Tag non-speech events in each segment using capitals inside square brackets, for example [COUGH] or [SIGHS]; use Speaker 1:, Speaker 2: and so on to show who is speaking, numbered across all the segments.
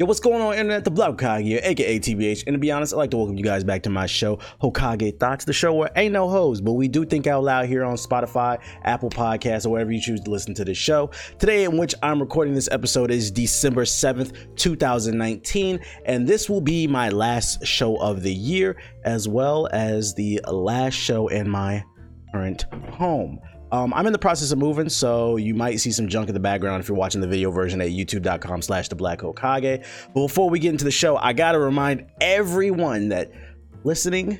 Speaker 1: Yo, what's going on, internet? The Black Hokage here, aka TBH. And to be honest, I'd like to welcome you guys back to my show, Hokage Thoughts, the show where ain't no hoes, but we do think out loud here on Spotify, Apple Podcasts, or wherever you choose to listen to this show. Today, in which I'm recording this episode, is December 7th, 2019, and this will be my last show of the year, as well as the last show in my current home. Um, I'm in the process of moving, so you might see some junk in the background if you're watching the video version at youtube.com slash the black Hokage. But before we get into the show, I gotta remind everyone that listening,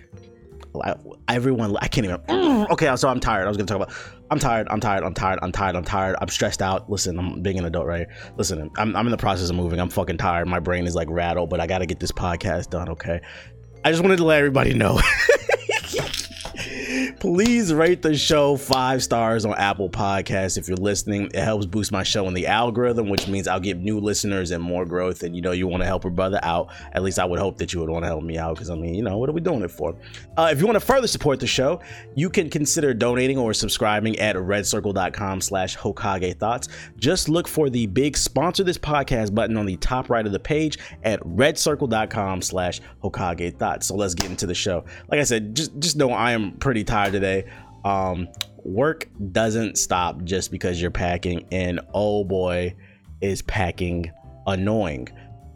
Speaker 1: everyone, I can't even, okay, so I'm tired. I was gonna talk about, I'm tired, I'm tired, I'm tired, I'm tired, I'm tired, I'm stressed out. Listen, I'm being an adult, right? here. Listen, I'm, I'm in the process of moving. I'm fucking tired. My brain is like rattled, but I gotta get this podcast done, okay? I just wanted to let everybody know. [LAUGHS] please rate the show five stars on Apple Podcasts if you're listening. It helps boost my show in the algorithm, which means I'll get new listeners and more growth. And you know, you want to help a brother out. At least I would hope that you would want to help me out because I mean, you know, what are we doing it for? Uh, if you want to further support the show, you can consider donating or subscribing at redcircle.com slash Hokage Thoughts. Just look for the big sponsor this podcast button on the top right of the page at redcircle.com slash Hokage Thoughts. So let's get into the show. Like I said, just just know I am pretty tired today. Um, work doesn't stop just because you're packing, and oh boy, is packing annoying.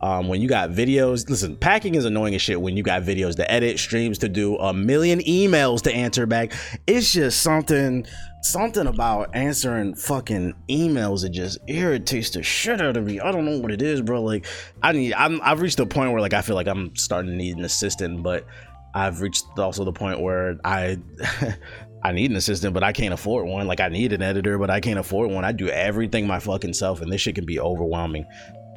Speaker 1: Um, when you got videos, listen, packing is annoying as shit when you got videos to edit, streams to do, a million emails to answer back. It's just something, something about answering fucking emails that just irritates the shit out of me. I don't know what it is, bro. Like, I need, I'm, I've reached a point where like I feel like I'm starting to need an assistant, but I've reached also the point where I [LAUGHS] I need an assistant, but I can't afford one. Like I need an editor, but I can't afford one. I do everything my fucking self, and this shit can be overwhelming.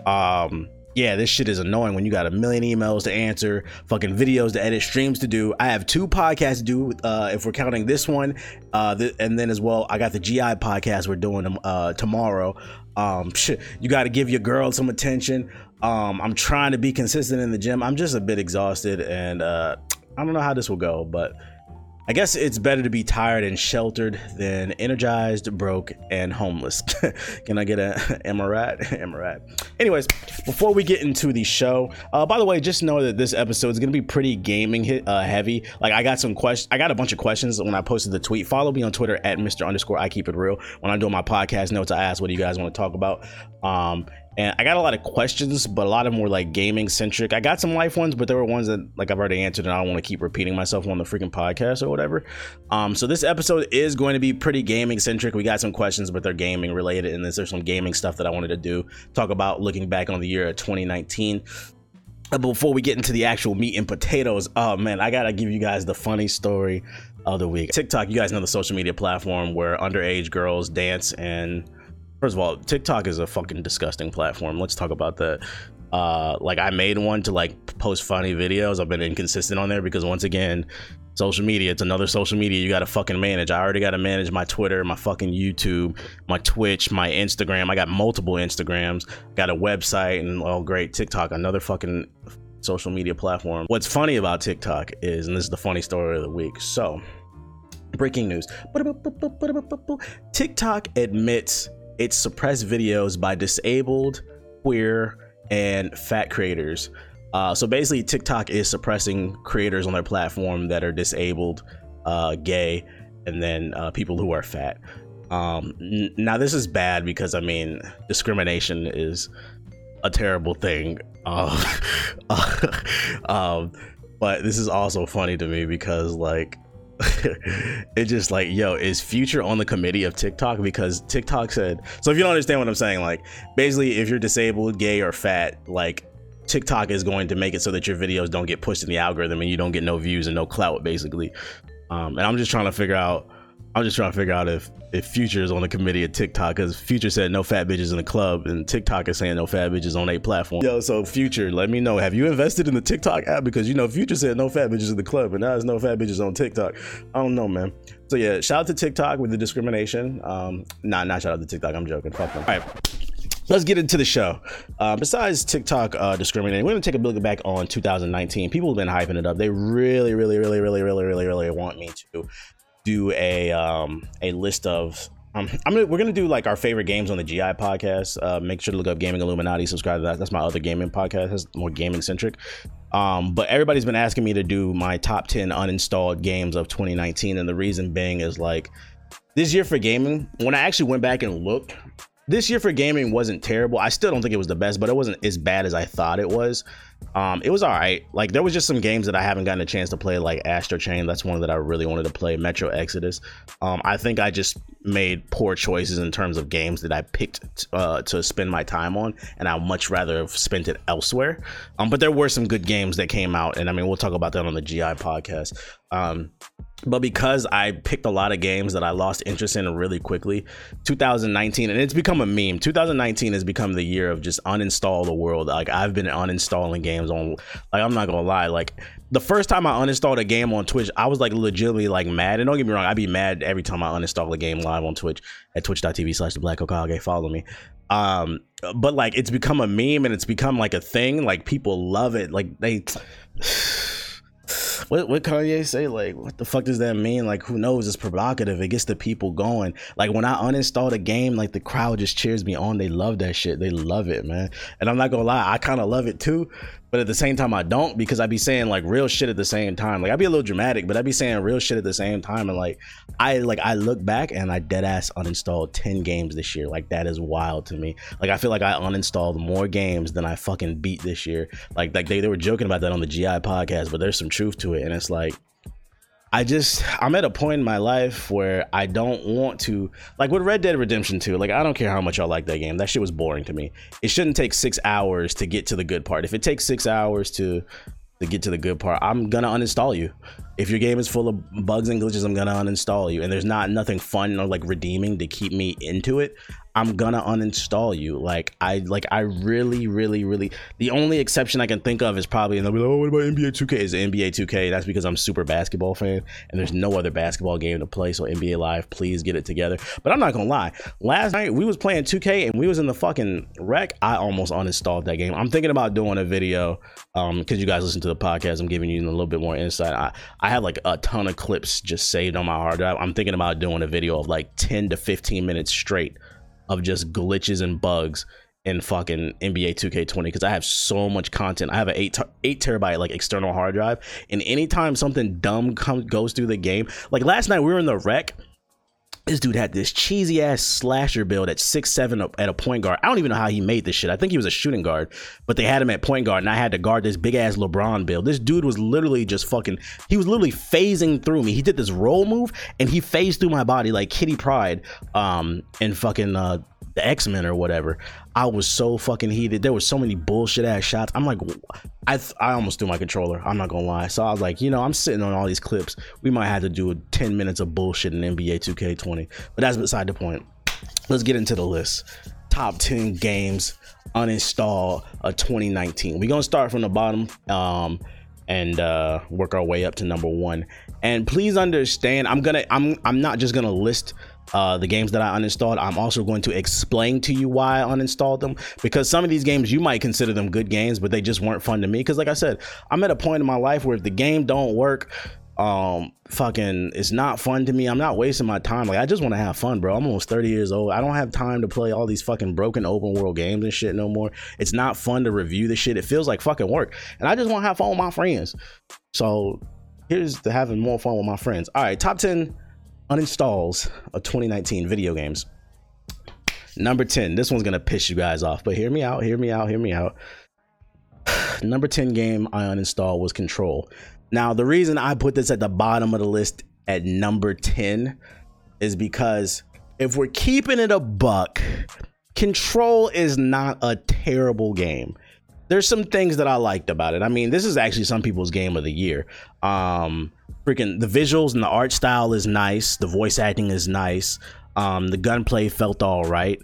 Speaker 1: Um, yeah, this shit is annoying when you got a million emails to answer, fucking videos to edit, streams to do. I have two podcasts to do, uh, if we're counting this one, uh, th- and then as well, I got the GI podcast we're doing uh, tomorrow. Um, you got to give your girl some attention. Um, I'm trying to be consistent in the gym. I'm just a bit exhausted, and uh, I don't know how this will go, but I guess it's better to be tired and sheltered than energized, broke, and homeless. [LAUGHS] Can I get a [LAUGHS] Emirat? Emirat. [LAUGHS] Anyways, before we get into the show, uh, by the way, just know that this episode is gonna be pretty gaming hit, uh, heavy. Like I got some questions, I got a bunch of questions when I posted the tweet. Follow me on Twitter at Mr. Underscore I Keep It Real. When I'm doing my podcast notes, I ask what do you guys want to talk about. Um, and I got a lot of questions, but a lot of them were like gaming centric. I got some life ones, but there were ones that like I've already answered, and I don't want to keep repeating myself on the freaking podcast or whatever. Um, so this episode is going to be pretty gaming centric. We got some questions, but they're gaming related, and there's some gaming stuff that I wanted to do. Talk about looking back on the year of 2019. But before we get into the actual meat and potatoes, oh man, I gotta give you guys the funny story of the week. TikTok, you guys know the social media platform where underage girls dance and First of all, TikTok is a fucking disgusting platform. Let's talk about that. Uh, like I made one to like post funny videos. I've been inconsistent on there because once again, social media, it's another social media you gotta fucking manage. I already gotta manage my Twitter, my fucking YouTube, my Twitch, my Instagram. I got multiple Instagrams, got a website, and oh great, TikTok, another fucking social media platform. What's funny about TikTok is, and this is the funny story of the week. So, breaking news. TikTok admits it suppressed videos by disabled, queer, and fat creators. Uh, so basically, TikTok is suppressing creators on their platform that are disabled, uh, gay, and then uh, people who are fat. Um, n- now, this is bad because I mean, discrimination is a terrible thing. [LAUGHS] Um, [LAUGHS] um, but this is also funny to me because, like, [LAUGHS] it's just like, yo, is Future on the committee of TikTok? Because TikTok said, so if you don't understand what I'm saying, like, basically, if you're disabled, gay, or fat, like, TikTok is going to make it so that your videos don't get pushed in the algorithm and you don't get no views and no clout, basically. Um, and I'm just trying to figure out I'm just trying to figure out if if Future is on the committee of TikTok because Future said no fat bitches in the club and TikTok is saying no fat bitches on a platform. Yo, so Future, let me know. Have you invested in the TikTok app? Because you know Future said no fat bitches in the club and now there's no fat bitches on TikTok. I don't know, man. So yeah, shout out to TikTok with the discrimination. Um, nah, not shout out to TikTok. I'm joking. Fuck them. All right let's get into the show. Uh, besides TikTok uh, discriminating, we're gonna take a look back on 2019. People have been hyping it up. They really, really, really, really, really, really, really want me to do a um, a list of Um, I'm gonna, we're gonna do like our favorite games on the GI podcast. Uh, make sure to look up Gaming Illuminati. Subscribe to that. That's my other gaming podcast. It's more gaming centric. Um, but everybody's been asking me to do my top 10 uninstalled games of 2019, and the reason being is like this year for gaming. When I actually went back and looked, this year for gaming wasn't terrible. I still don't think it was the best, but it wasn't as bad as I thought it was. Um, it was all right. Like there was just some games that I haven't gotten a chance to play, like Astral Chain. That's one that I really wanted to play. Metro Exodus. Um, I think I just made poor choices in terms of games that I picked uh, to spend my time on, and I much rather have spent it elsewhere. Um, but there were some good games that came out, and I mean we'll talk about that on the GI podcast. Um, but because I picked a lot of games that I lost interest in really quickly, 2019, and it's become a meme. 2019 has become the year of just uninstall the world. Like I've been uninstalling games on. Like I'm not gonna lie, like the first time I uninstalled a game on Twitch, I was like legitimately like mad. And don't get me wrong, I'd be mad every time I uninstall a game live on Twitch at twitch.tv slash the black Hokage. Follow me. Um, but like it's become a meme and it's become like a thing. Like people love it. Like they what what Kanye say? Like, what the fuck does that mean? Like, who knows? It's provocative. It gets the people going. Like when I uninstall a game, like the crowd just cheers me on. They love that shit. They love it, man. And I'm not gonna lie, I kind of love it too but at the same time I don't because I'd be saying like real shit at the same time. Like I'd be a little dramatic, but I'd be saying real shit at the same time. And like I like I look back and I dead ass uninstalled 10 games this year. Like that is wild to me. Like I feel like I uninstalled more games than I fucking beat this year. Like like they, they were joking about that on the GI podcast, but there's some truth to it. And it's like I just I'm at a point in my life where I don't want to like with Red Dead Redemption 2, like I don't care how much y'all like that game. That shit was boring to me. It shouldn't take 6 hours to get to the good part. If it takes 6 hours to to get to the good part, I'm gonna uninstall you. If your game is full of bugs and glitches, I'm gonna uninstall you. And there's not nothing fun or like redeeming to keep me into it. I'm gonna uninstall you. Like I like I really, really, really the only exception I can think of is probably and they'll be like, oh, what about NBA 2K? Is NBA 2K? That's because I'm super basketball fan and there's no other basketball game to play. So NBA Live, please get it together. But I'm not gonna lie. Last night we was playing 2K and we was in the fucking Rec. I almost uninstalled that game. I'm thinking about doing a video um because you guys listen to the podcast. I'm giving you a little bit more insight. I I have like a ton of clips just saved on my hard drive. I'm thinking about doing a video of like 10 to 15 minutes straight of just glitches and bugs in fucking NBA 2K20 because I have so much content. I have an eight eight terabyte like external hard drive, and anytime something dumb comes goes through the game, like last night we were in the Rec. This dude had this cheesy ass slasher build at six seven at a point guard. I don't even know how he made this shit. I think he was a shooting guard, but they had him at point guard, and I had to guard this big ass LeBron build. This dude was literally just fucking. He was literally phasing through me. He did this roll move, and he phased through my body like Kitty Pryde, um, in fucking uh, the X Men or whatever. I was so fucking heated. There was so many bullshit ass shots. I'm like, I I almost threw my controller. I'm not gonna lie. So I was like, you know, I'm sitting on all these clips. We might have to do 10 minutes of bullshit in NBA 2K20. But that's beside the point. Let's get into the list. Top 10 games uninstall of 2019. We're gonna start from the bottom. Um, and uh, work our way up to number one. And please understand, I'm gonna, I'm, I'm not just gonna list uh, the games that I uninstalled. I'm also going to explain to you why I uninstalled them because some of these games you might consider them good games, but they just weren't fun to me. Because like I said, I'm at a point in my life where if the game don't work, um, fucking, it's not fun to me. I'm not wasting my time. Like I just want to have fun, bro. I'm almost 30 years old. I don't have time to play all these fucking broken open world games and shit no more. It's not fun to review the shit. It feels like fucking work, and I just want to have fun with my friends. So here's to having more fun with my friends. All right, top 10 uninstalls of 2019 video games. Number 10. This one's going to piss you guys off, but hear me out, hear me out, hear me out. [SIGHS] Number 10 game I uninstalled was Control. Now, the reason I put this at the bottom of the list at number 10 is because if we're keeping it a buck, Control is not a terrible game. There's some things that I liked about it. I mean, this is actually some people's game of the year. Um, freaking the visuals and the art style is nice. The voice acting is nice. Um, the gunplay felt all right.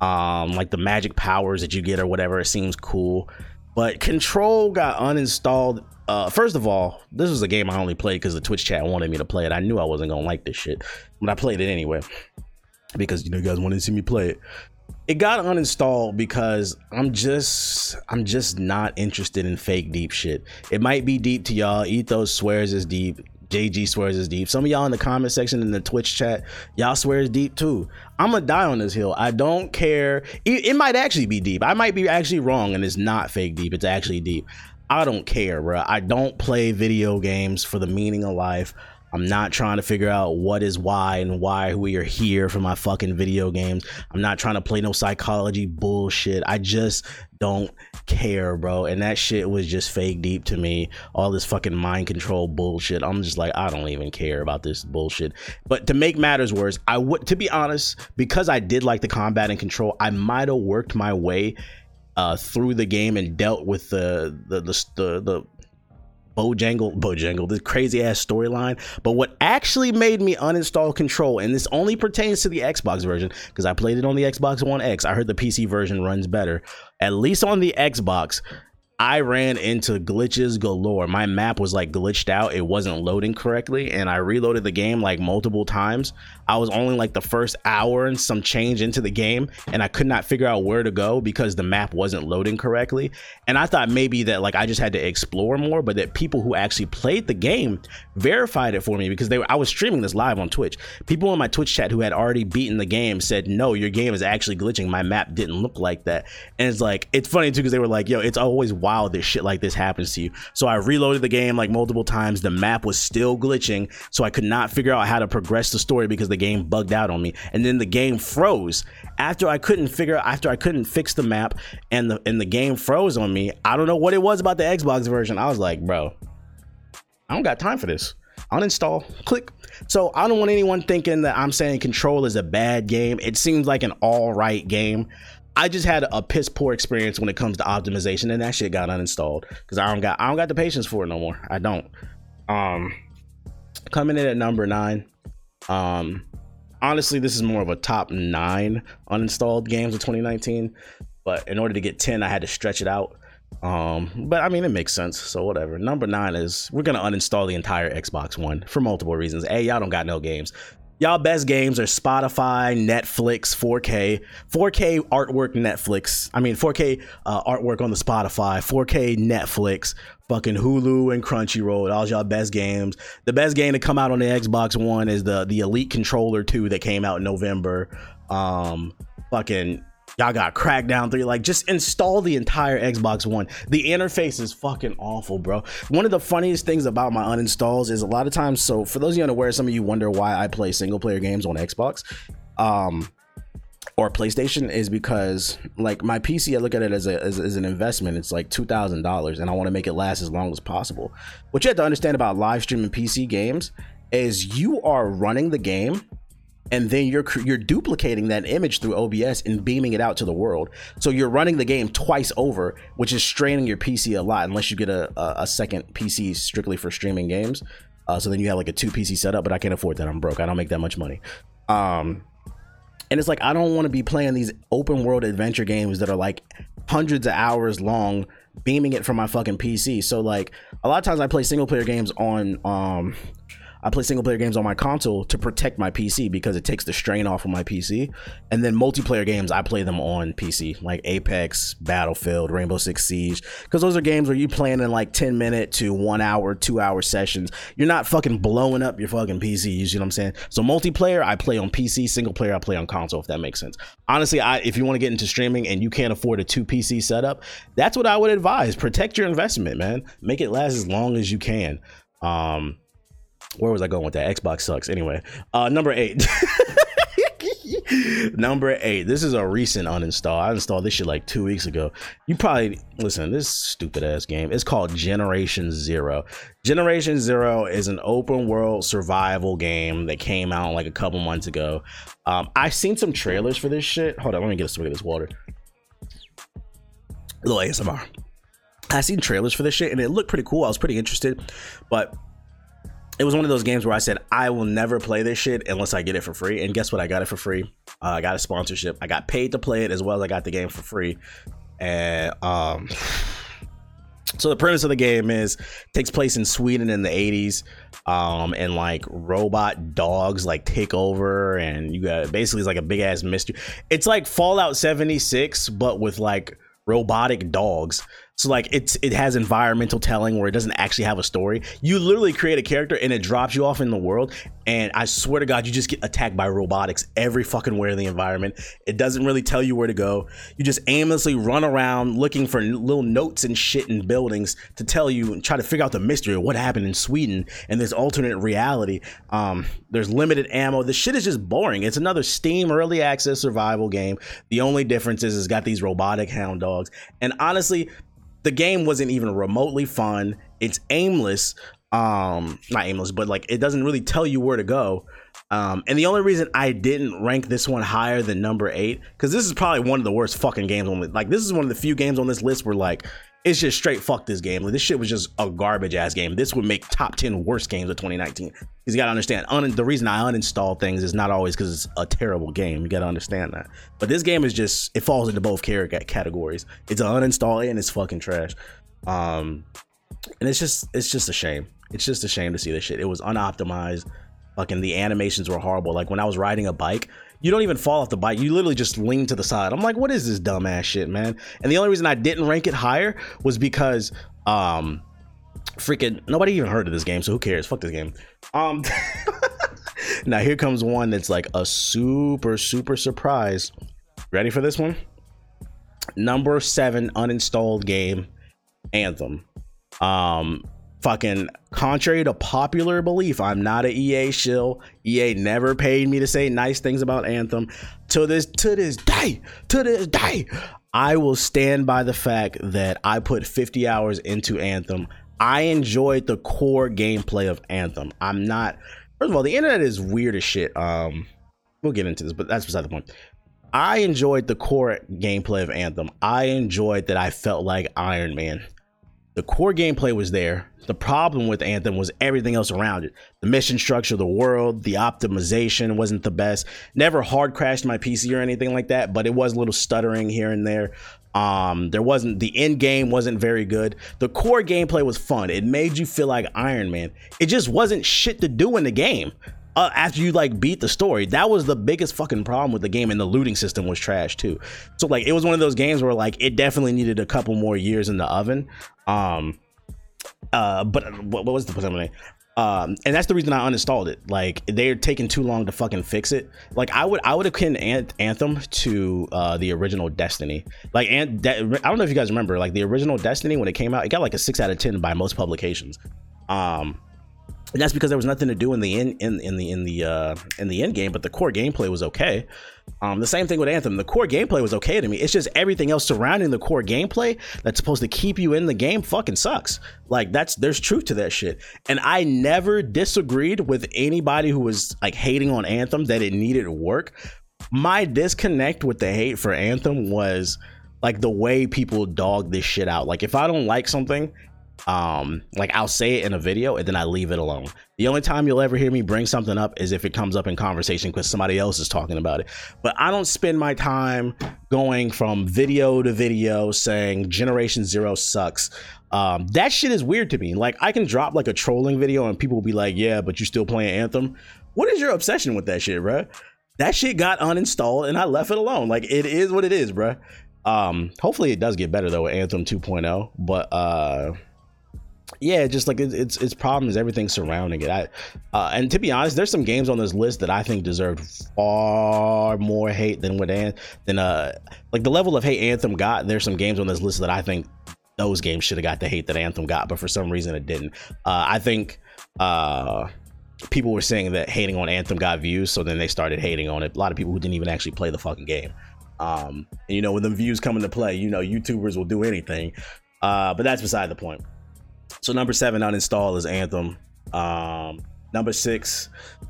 Speaker 1: Um, like the magic powers that you get or whatever, it seems cool. But Control got uninstalled. Uh, first of all, this was a game I only played because the Twitch chat wanted me to play it. I knew I wasn't gonna like this shit, but I played it anyway because you know you guys wanted to see me play it. It got uninstalled because I'm just I'm just not interested in fake deep shit. It might be deep to y'all. Ethos swears is deep JG swears is deep. Some of y'all in the comment section in the Twitch chat, y'all swear is deep too. I'm gonna die on this hill. I don't care. It, it might actually be deep. I might be actually wrong, and it's not fake deep. It's actually deep. I don't care, bro. I don't play video games for the meaning of life. I'm not trying to figure out what is why and why we are here for my fucking video games. I'm not trying to play no psychology bullshit. I just don't care, bro. And that shit was just fake deep to me. All this fucking mind control bullshit. I'm just like, I don't even care about this bullshit. But to make matters worse, I would, to be honest, because I did like the combat and control, I might have worked my way uh, through the game and dealt with the the the, the, the Bojangle, Bojangle, this crazy ass storyline. But what actually made me uninstall Control, and this only pertains to the Xbox version, because I played it on the Xbox One X. I heard the PC version runs better. At least on the Xbox, I ran into glitches galore. My map was like glitched out. It wasn't loading correctly. And I reloaded the game like multiple times. I was only like the first hour and some change into the game. And I could not figure out where to go because the map wasn't loading correctly. And I thought maybe that like I just had to explore more, but that people who actually played the game verified it for me because they were, I was streaming this live on Twitch. People in my Twitch chat who had already beaten the game said, no, your game is actually glitching. My map didn't look like that. And it's like, it's funny too because they were like, yo, it's always that shit like this happens to you. So I reloaded the game like multiple times. The map was still glitching, so I could not figure out how to progress the story because the game bugged out on me. And then the game froze after I couldn't figure out after I couldn't fix the map and the and the game froze on me. I don't know what it was about the Xbox version. I was like, bro, I don't got time for this. Uninstall, click. So I don't want anyone thinking that I'm saying Control is a bad game. It seems like an all right game. I just had a piss poor experience when it comes to optimization, and that shit got uninstalled because I don't got I don't got the patience for it no more. I don't. Um, coming in at number nine. Um, honestly, this is more of a top nine uninstalled games of 2019. But in order to get 10, I had to stretch it out. Um, but I mean, it makes sense. So whatever. Number nine is we're gonna uninstall the entire Xbox One for multiple reasons. A, y'all don't got no games. Y'all best games are Spotify, Netflix, 4K, 4K artwork Netflix. I mean 4K uh, artwork on the Spotify, 4K Netflix, fucking Hulu and Crunchyroll. All y'all best games. The best game to come out on the Xbox One is the the Elite Controller 2 that came out in November. Um, fucking Y'all got Crackdown 3. Like, just install the entire Xbox One. The interface is fucking awful, bro. One of the funniest things about my uninstalls is a lot of times. So, for those of you unaware, some of you wonder why I play single player games on Xbox. Um, or PlayStation is because like my PC, I look at it as, a, as, as an investment. It's like two thousand dollars, and I want to make it last as long as possible. What you have to understand about live streaming PC games is you are running the game and then you're you're duplicating that image through OBS and beaming it out to the world. So you're running the game twice over, which is straining your PC a lot. Unless you get a a, a second PC strictly for streaming games, uh, so then you have like a two PC setup. But I can't afford that. I'm broke. I don't make that much money. Um, and it's like I don't want to be playing these open world adventure games that are like hundreds of hours long, beaming it from my fucking PC. So like a lot of times I play single player games on um I play single player games on my console to protect my PC because it takes the strain off of my PC. And then multiplayer games, I play them on PC, like Apex, Battlefield, Rainbow Six Siege, because those are games where you playing in like 10 minute to one hour, two hour sessions. You're not fucking blowing up your fucking PC. You see what I'm saying? So multiplayer, I play on PC. Single player, I play on console. If that makes sense. Honestly, I if you want to get into streaming and you can't afford a two PC setup, that's what I would advise. Protect your investment, man. Make it last as long as you can. Um, where was I going with that? Xbox sucks. Anyway, uh, number eight. [LAUGHS] number eight. This is a recent uninstall. I installed this shit like two weeks ago. You probably listen. This stupid ass game. It's called Generation Zero. Generation Zero is an open world survival game that came out like a couple months ago. Um, I've seen some trailers for this shit. Hold on, let me get a swig of this water. A little ASMR. I seen trailers for this shit and it looked pretty cool. I was pretty interested, but it was one of those games where I said I will never play this shit unless I get it for free. And guess what? I got it for free. Uh, I got a sponsorship. I got paid to play it as well as I got the game for free. And um, so the premise of the game is takes place in Sweden in the 80s. Um, and like robot dogs like take over, and you got basically it's like a big ass mystery. It's like Fallout 76, but with like robotic dogs. So like it's it has environmental telling where it doesn't actually have a story. You literally create a character and it drops you off in the world, and I swear to God, you just get attacked by robotics every fucking where in the environment. It doesn't really tell you where to go. You just aimlessly run around looking for little notes and shit in buildings to tell you and try to figure out the mystery of what happened in Sweden and this alternate reality. Um, there's limited ammo. The shit is just boring. It's another Steam early access survival game. The only difference is it's got these robotic hound dogs, and honestly the game wasn't even remotely fun. It's aimless. Um, not aimless, but like it doesn't really tell you where to go. Um, and the only reason I didn't rank this one higher than number eight, because this is probably one of the worst fucking games on the like this is one of the few games on this list where like it's just straight fuck this game. Like this shit was just a garbage ass game. This would make top 10 worst games of 2019. Because you gotta understand, un- the reason I uninstall things is not always because it's a terrible game. You gotta understand that. But this game is just it falls into both categories. It's an uninstall and it's fucking trash. Um and it's just it's just a shame. It's just a shame to see this shit. It was unoptimized. Fucking the animations were horrible. Like when I was riding a bike, you don't even fall off the bike. You literally just lean to the side. I'm like, what is this dumbass shit, man? And the only reason I didn't rank it higher was because um freaking nobody even heard of this game, so who cares? Fuck this game. Um [LAUGHS] now here comes one that's like a super, super surprise. Ready for this one? Number seven uninstalled game, Anthem. Um, fucking contrary to popular belief, I'm not an EA shill. EA never paid me to say nice things about Anthem. To this to this day, to this day, I will stand by the fact that I put 50 hours into Anthem. I enjoyed the core gameplay of Anthem. I'm not first of all, the internet is weird as shit. Um we'll get into this, but that's beside the point. I enjoyed the core gameplay of Anthem. I enjoyed that I felt like Iron Man. The core gameplay was there. The problem with Anthem was everything else around it. The mission structure, the world, the optimization wasn't the best. Never hard crashed my PC or anything like that, but it was a little stuttering here and there. Um, there wasn't the end game wasn't very good. The core gameplay was fun. It made you feel like Iron Man. It just wasn't shit to do in the game uh, after you like beat the story. That was the biggest fucking problem with the game, and the looting system was trash too. So like it was one of those games where like it definitely needed a couple more years in the oven. Um, uh, but what, what was the name? Um, and that's the reason I uninstalled it. Like they're taking too long to fucking fix it. Like I would, I would akin Anthem to uh, the original Destiny. Like, and De- I don't know if you guys remember, like the original Destiny when it came out, it got like a six out of ten by most publications. Um, and that's because there was nothing to do in the in in, in the in the uh in the end game but the core gameplay was okay. Um the same thing with anthem. The core gameplay was okay to me. It's just everything else surrounding the core gameplay that's supposed to keep you in the game fucking sucks. Like that's there's truth to that shit. And i never disagreed with anybody who was like hating on anthem that it needed work. My disconnect with the hate for anthem was like the way people dog this shit out. Like if i don't like something um like i'll say it in a video and then i leave it alone. The only time you'll ever hear me bring something up is if it comes up in conversation because somebody else is talking about it. But i don't spend my time going from video to video saying generation zero sucks. Um that shit is weird to me. Like i can drop like a trolling video and people will be like yeah but you still playing anthem. What is your obsession with that shit bro that shit got uninstalled and i left it alone. Like it is what it is bro um hopefully it does get better though with anthem 2.0 but uh yeah, just like it, its its problem everything surrounding it. I uh, and to be honest, there's some games on this list that I think deserved far more hate than what An- than uh like the level of hate Anthem got. There's some games on this list that I think those games should have got the hate that Anthem got, but for some reason it didn't. Uh, I think uh, people were saying that hating on Anthem got views, so then they started hating on it. A lot of people who didn't even actually play the fucking game. Um, and you know, when the views come into play, you know, YouTubers will do anything. Uh, but that's beside the point. So number seven uninstall is Anthem. Um, number six,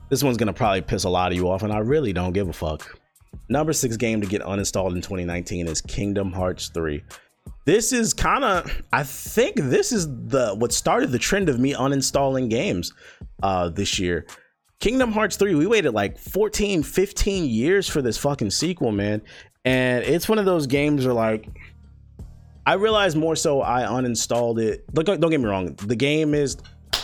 Speaker 1: this one's gonna probably piss a lot of you off, and I really don't give a fuck. Number six game to get uninstalled in 2019 is Kingdom Hearts 3. This is kind of, I think this is the what started the trend of me uninstalling games uh, this year. Kingdom Hearts 3, we waited like 14, 15 years for this fucking sequel, man. And it's one of those games where like I realized more so I uninstalled it. Look, don't get me wrong. The game is.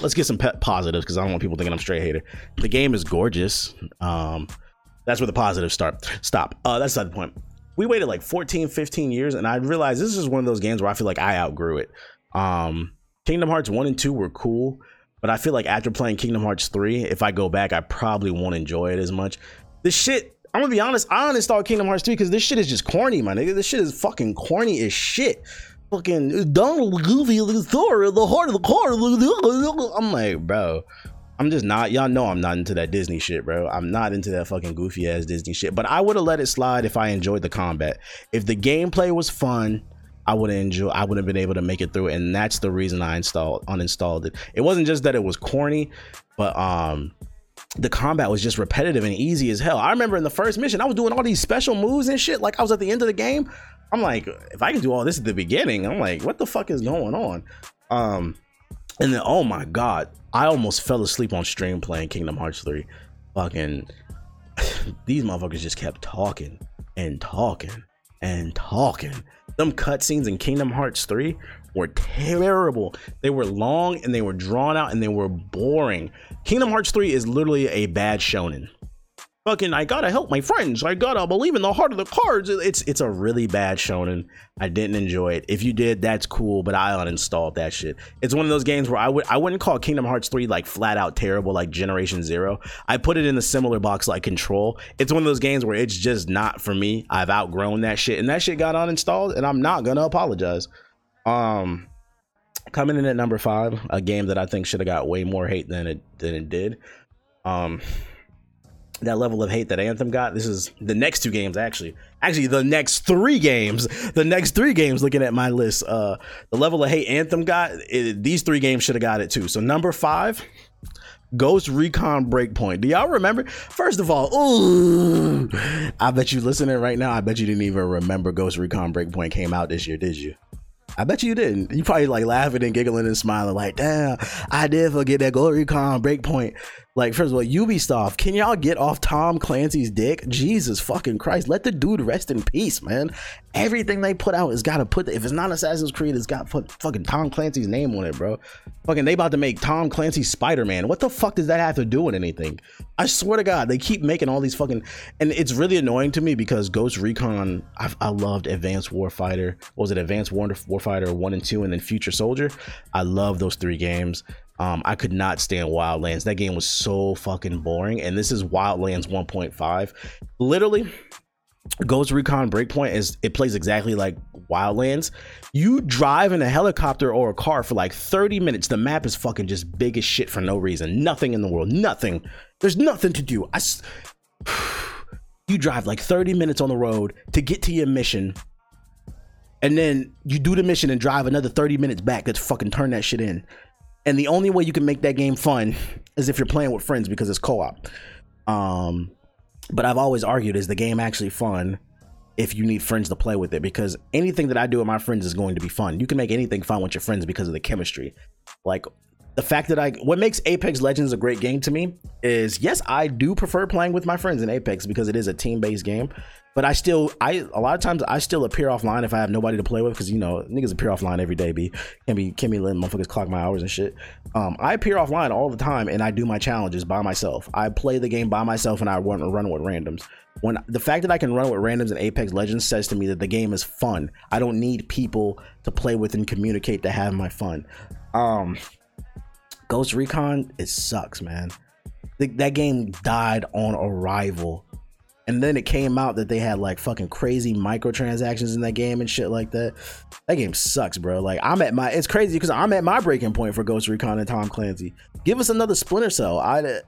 Speaker 1: Let's get some pet positives because I don't want people thinking I'm straight hater. The game is gorgeous. Um, that's where the positives start. Stop. Uh, that's not the point. we waited like 14, 15 years, and I realized this is one of those games where I feel like I outgrew it. Um, Kingdom Hearts 1 and 2 were cool, but I feel like after playing Kingdom Hearts 3, if I go back, I probably won't enjoy it as much. This shit, I'm gonna be honest, I uninstalled Kingdom Hearts 3 because this shit is just corny, my nigga. This shit is fucking corny as shit. Fucking Donald Goofy, Thor, the heart of the car. I'm like, bro, I'm just not. Y'all know I'm not into that Disney shit, bro. I'm not into that fucking goofy ass Disney shit. But I would have let it slide if I enjoyed the combat. If the gameplay was fun, I would have enjoyed. I would have been able to make it through, and that's the reason I installed uninstalled it. It wasn't just that it was corny, but um, the combat was just repetitive and easy as hell. I remember in the first mission, I was doing all these special moves and shit. Like I was at the end of the game. I'm like, if I can do all this at the beginning, I'm like, what the fuck is going on? Um, and then oh my god, I almost fell asleep on stream playing Kingdom Hearts 3. Fucking [LAUGHS] these motherfuckers just kept talking and talking and talking. Them cutscenes in Kingdom Hearts 3 were terrible. They were long and they were drawn out and they were boring. Kingdom Hearts 3 is literally a bad shonen fucking I gotta help my friends. I gotta believe in the heart of the cards. It's it's a really bad shonen. I didn't enjoy it. If you did, that's cool, but I uninstalled that shit. It's one of those games where I would I wouldn't call Kingdom Hearts 3 like flat out terrible like Generation Zero. I put it in the similar box like Control. It's one of those games where it's just not for me. I've outgrown that shit, and that shit got uninstalled, and I'm not gonna apologize. Um coming in at number five, a game that I think should have got way more hate than it than it did. Um that level of hate that Anthem got. This is the next two games actually. Actually, the next three games. The next three games. Looking at my list, uh, the level of hate Anthem got. It, these three games should have got it too. So number five. Ghost Recon Breakpoint. Do y'all remember? First of all, ooh, I bet you listening right now. I bet you didn't even remember Ghost Recon Breakpoint came out this year, did you? I bet you didn't. You probably like laughing and giggling and smiling, like, damn, I did forget that Ghost Recon Breakpoint. Like, first of all, Ubisoft, can y'all get off Tom Clancy's dick? Jesus fucking Christ. Let the dude rest in peace, man. Everything they put out has got to put, if it's not Assassin's Creed, it's got fucking Tom Clancy's name on it, bro. Fucking, they about to make Tom Clancy Spider Man. What the fuck does that have to do with anything? I swear to God, they keep making all these fucking, and it's really annoying to me because Ghost Recon, I've, I loved Advanced Warfighter. What was it Advanced War, Warfighter 1 and 2, and then Future Soldier? I love those three games. Um, I could not stand Wildlands. That game was so fucking boring. And this is Wildlands 1.5. Literally, Ghost Recon Breakpoint is it plays exactly like Wildlands. You drive in a helicopter or a car for like 30 minutes. The map is fucking just big as shit for no reason. Nothing in the world. Nothing. There's nothing to do. I [SIGHS] you drive like 30 minutes on the road to get to your mission. And then you do the mission and drive another 30 minutes back to fucking turn that shit in. And the only way you can make that game fun is if you're playing with friends because it's co-op. Um, but I've always argued is the game actually fun if you need friends to play with it because anything that I do with my friends is going to be fun. You can make anything fun with your friends because of the chemistry. Like the fact that I what makes Apex Legends a great game to me is yes, I do prefer playing with my friends in Apex because it is a team-based game but I still, I a lot of times I still appear offline if I have nobody to play with because you know niggas appear offline every day. Be can be can be letting motherfuckers clock my hours and shit. Um, I appear offline all the time and I do my challenges by myself. I play the game by myself and I run run with randoms. When the fact that I can run with randoms in Apex Legends says to me that the game is fun. I don't need people to play with and communicate to have my fun. Um, Ghost Recon, it sucks, man. The, that game died on arrival and then it came out that they had like fucking crazy microtransactions in that game and shit like that. That game sucks, bro. Like I'm at my it's crazy because I'm at my breaking point for Ghost Recon and Tom Clancy. Give us another Splinter Cell. I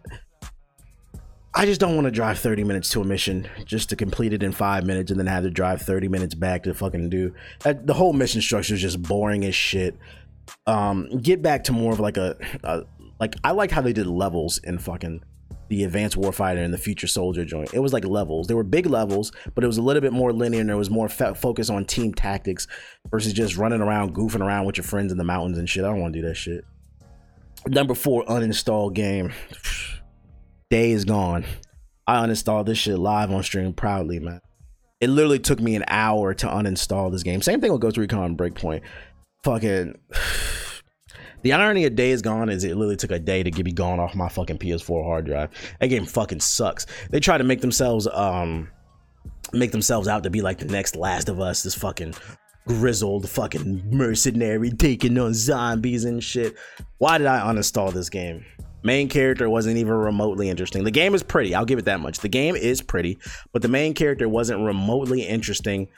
Speaker 1: I just don't want to drive 30 minutes to a mission just to complete it in five minutes and then have to drive 30 minutes back to fucking do the whole mission structure is just boring as shit. Um, get back to more of like a, a like I like how they did levels in fucking the advanced warfighter and the future soldier joint. It was like levels. They were big levels, but it was a little bit more linear and there was more fe- focus on team tactics versus just running around, goofing around with your friends in the mountains and shit. I don't want to do that shit. Number four, uninstall game. [SIGHS] Days Gone. I uninstalled this shit live on stream proudly, man. It literally took me an hour to uninstall this game. Same thing with Ghost Recon Breakpoint. Fucking [SIGHS] the irony of Days Gone is it literally took a day to get me gone off my fucking PS4 hard drive. That game fucking sucks. They try to make themselves um make themselves out to be like the next Last of Us, this fucking grizzled fucking mercenary taking on zombies and shit. Why did I uninstall this game? Main character wasn't even remotely interesting. The game is pretty, I'll give it that much. The game is pretty, but the main character wasn't remotely interesting.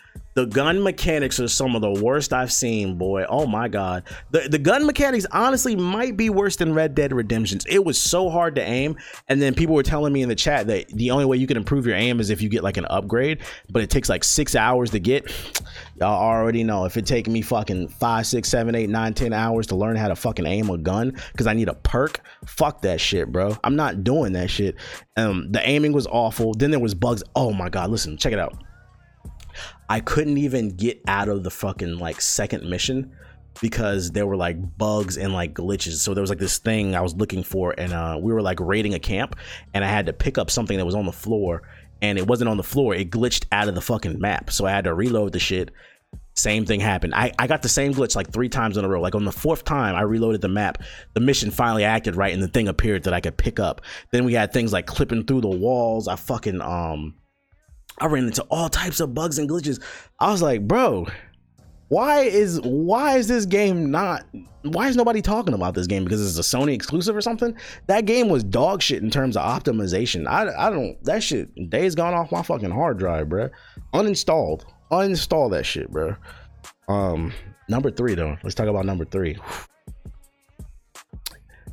Speaker 1: The gun mechanics are some of the worst I've seen, boy. Oh my god. The the gun mechanics honestly might be worse than Red Dead Redemption's. It was so hard to aim, and then people were telling me in the chat that the only way you can improve your aim is if you get like an upgrade, but it takes like six hours to get. Y'all already know if it take me fucking five, six, seven, eight, nine, ten hours to learn how to fucking aim a gun because I need a perk. Fuck that shit, bro. I'm not doing that shit. Um, the aiming was awful. Then there was bugs. Oh my god, listen, check it out. I couldn't even get out of the fucking like second mission because there were like bugs and like glitches. So there was like this thing I was looking for, and uh, we were like raiding a camp, and I had to pick up something that was on the floor, and it wasn't on the floor. It glitched out of the fucking map, so I had to reload the shit. Same thing happened. I, I got the same glitch like three times in a row. Like on the fourth time, I reloaded the map. The mission finally acted right, and the thing appeared that I could pick up. Then we had things like clipping through the walls. I fucking um, I ran into all types of bugs and glitches. I was like, bro, why is why is this game not why is nobody talking about this game because it's a Sony exclusive or something? That game was dog shit in terms of optimization. I, I don't that shit days gone off my fucking hard drive, bro. Uninstalled. Uninstall that shit, bro. Um number 3 though. Let's talk about number 3.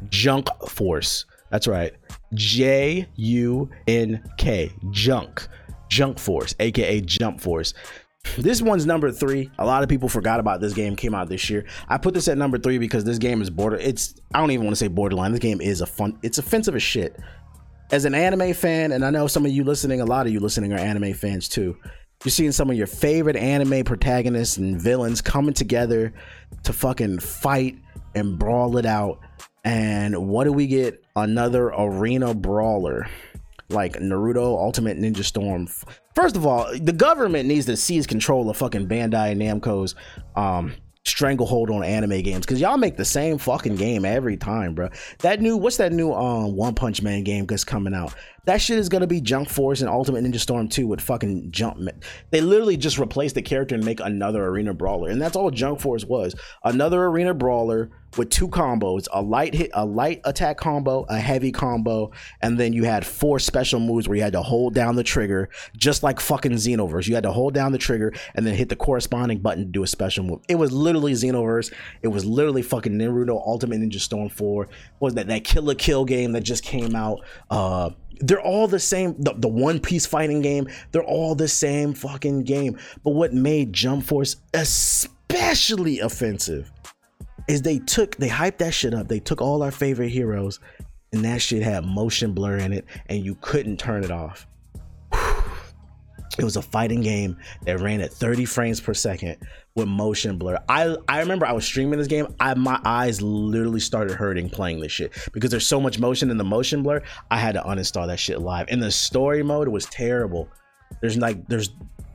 Speaker 1: Junk Force. That's right. J U N K. Junk. Junk Force, aka Jump Force. This one's number three. A lot of people forgot about this game. Came out this year. I put this at number three because this game is border. It's I don't even want to say borderline. This game is a fun. It's offensive as shit. As an anime fan, and I know some of you listening, a lot of you listening are anime fans too. You're seeing some of your favorite anime protagonists and villains coming together to fucking fight and brawl it out. And what do we get? Another arena brawler like Naruto Ultimate Ninja Storm. First of all, the government needs to seize control of fucking Bandai Namco's um stranglehold on anime games because y'all make the same fucking game every time, bro. That new what's that new um One Punch Man game that's coming out? That shit is gonna be Junk Force and Ultimate Ninja Storm 2 with fucking Jump. They literally just replace the character and make another arena brawler, and that's all Junk Force was. Another arena brawler with two combos: a light hit, a light attack combo, a heavy combo, and then you had four special moves where you had to hold down the trigger, just like fucking Xenoverse. You had to hold down the trigger and then hit the corresponding button to do a special move. It was literally Xenoverse. It was literally fucking Naruto Ultimate Ninja Storm 4. What was that that Kill la Kill game that just came out? Uh they're all the same. The, the One Piece fighting game, they're all the same fucking game. But what made Jump Force especially offensive is they took, they hyped that shit up. They took all our favorite heroes, and that shit had motion blur in it, and you couldn't turn it off. It was a fighting game that ran at 30 frames per second with motion blur. I I remember I was streaming this game. I my eyes literally started hurting playing this shit because there's so much motion in the motion blur. I had to uninstall that shit live. In the story mode, was terrible. There's like there's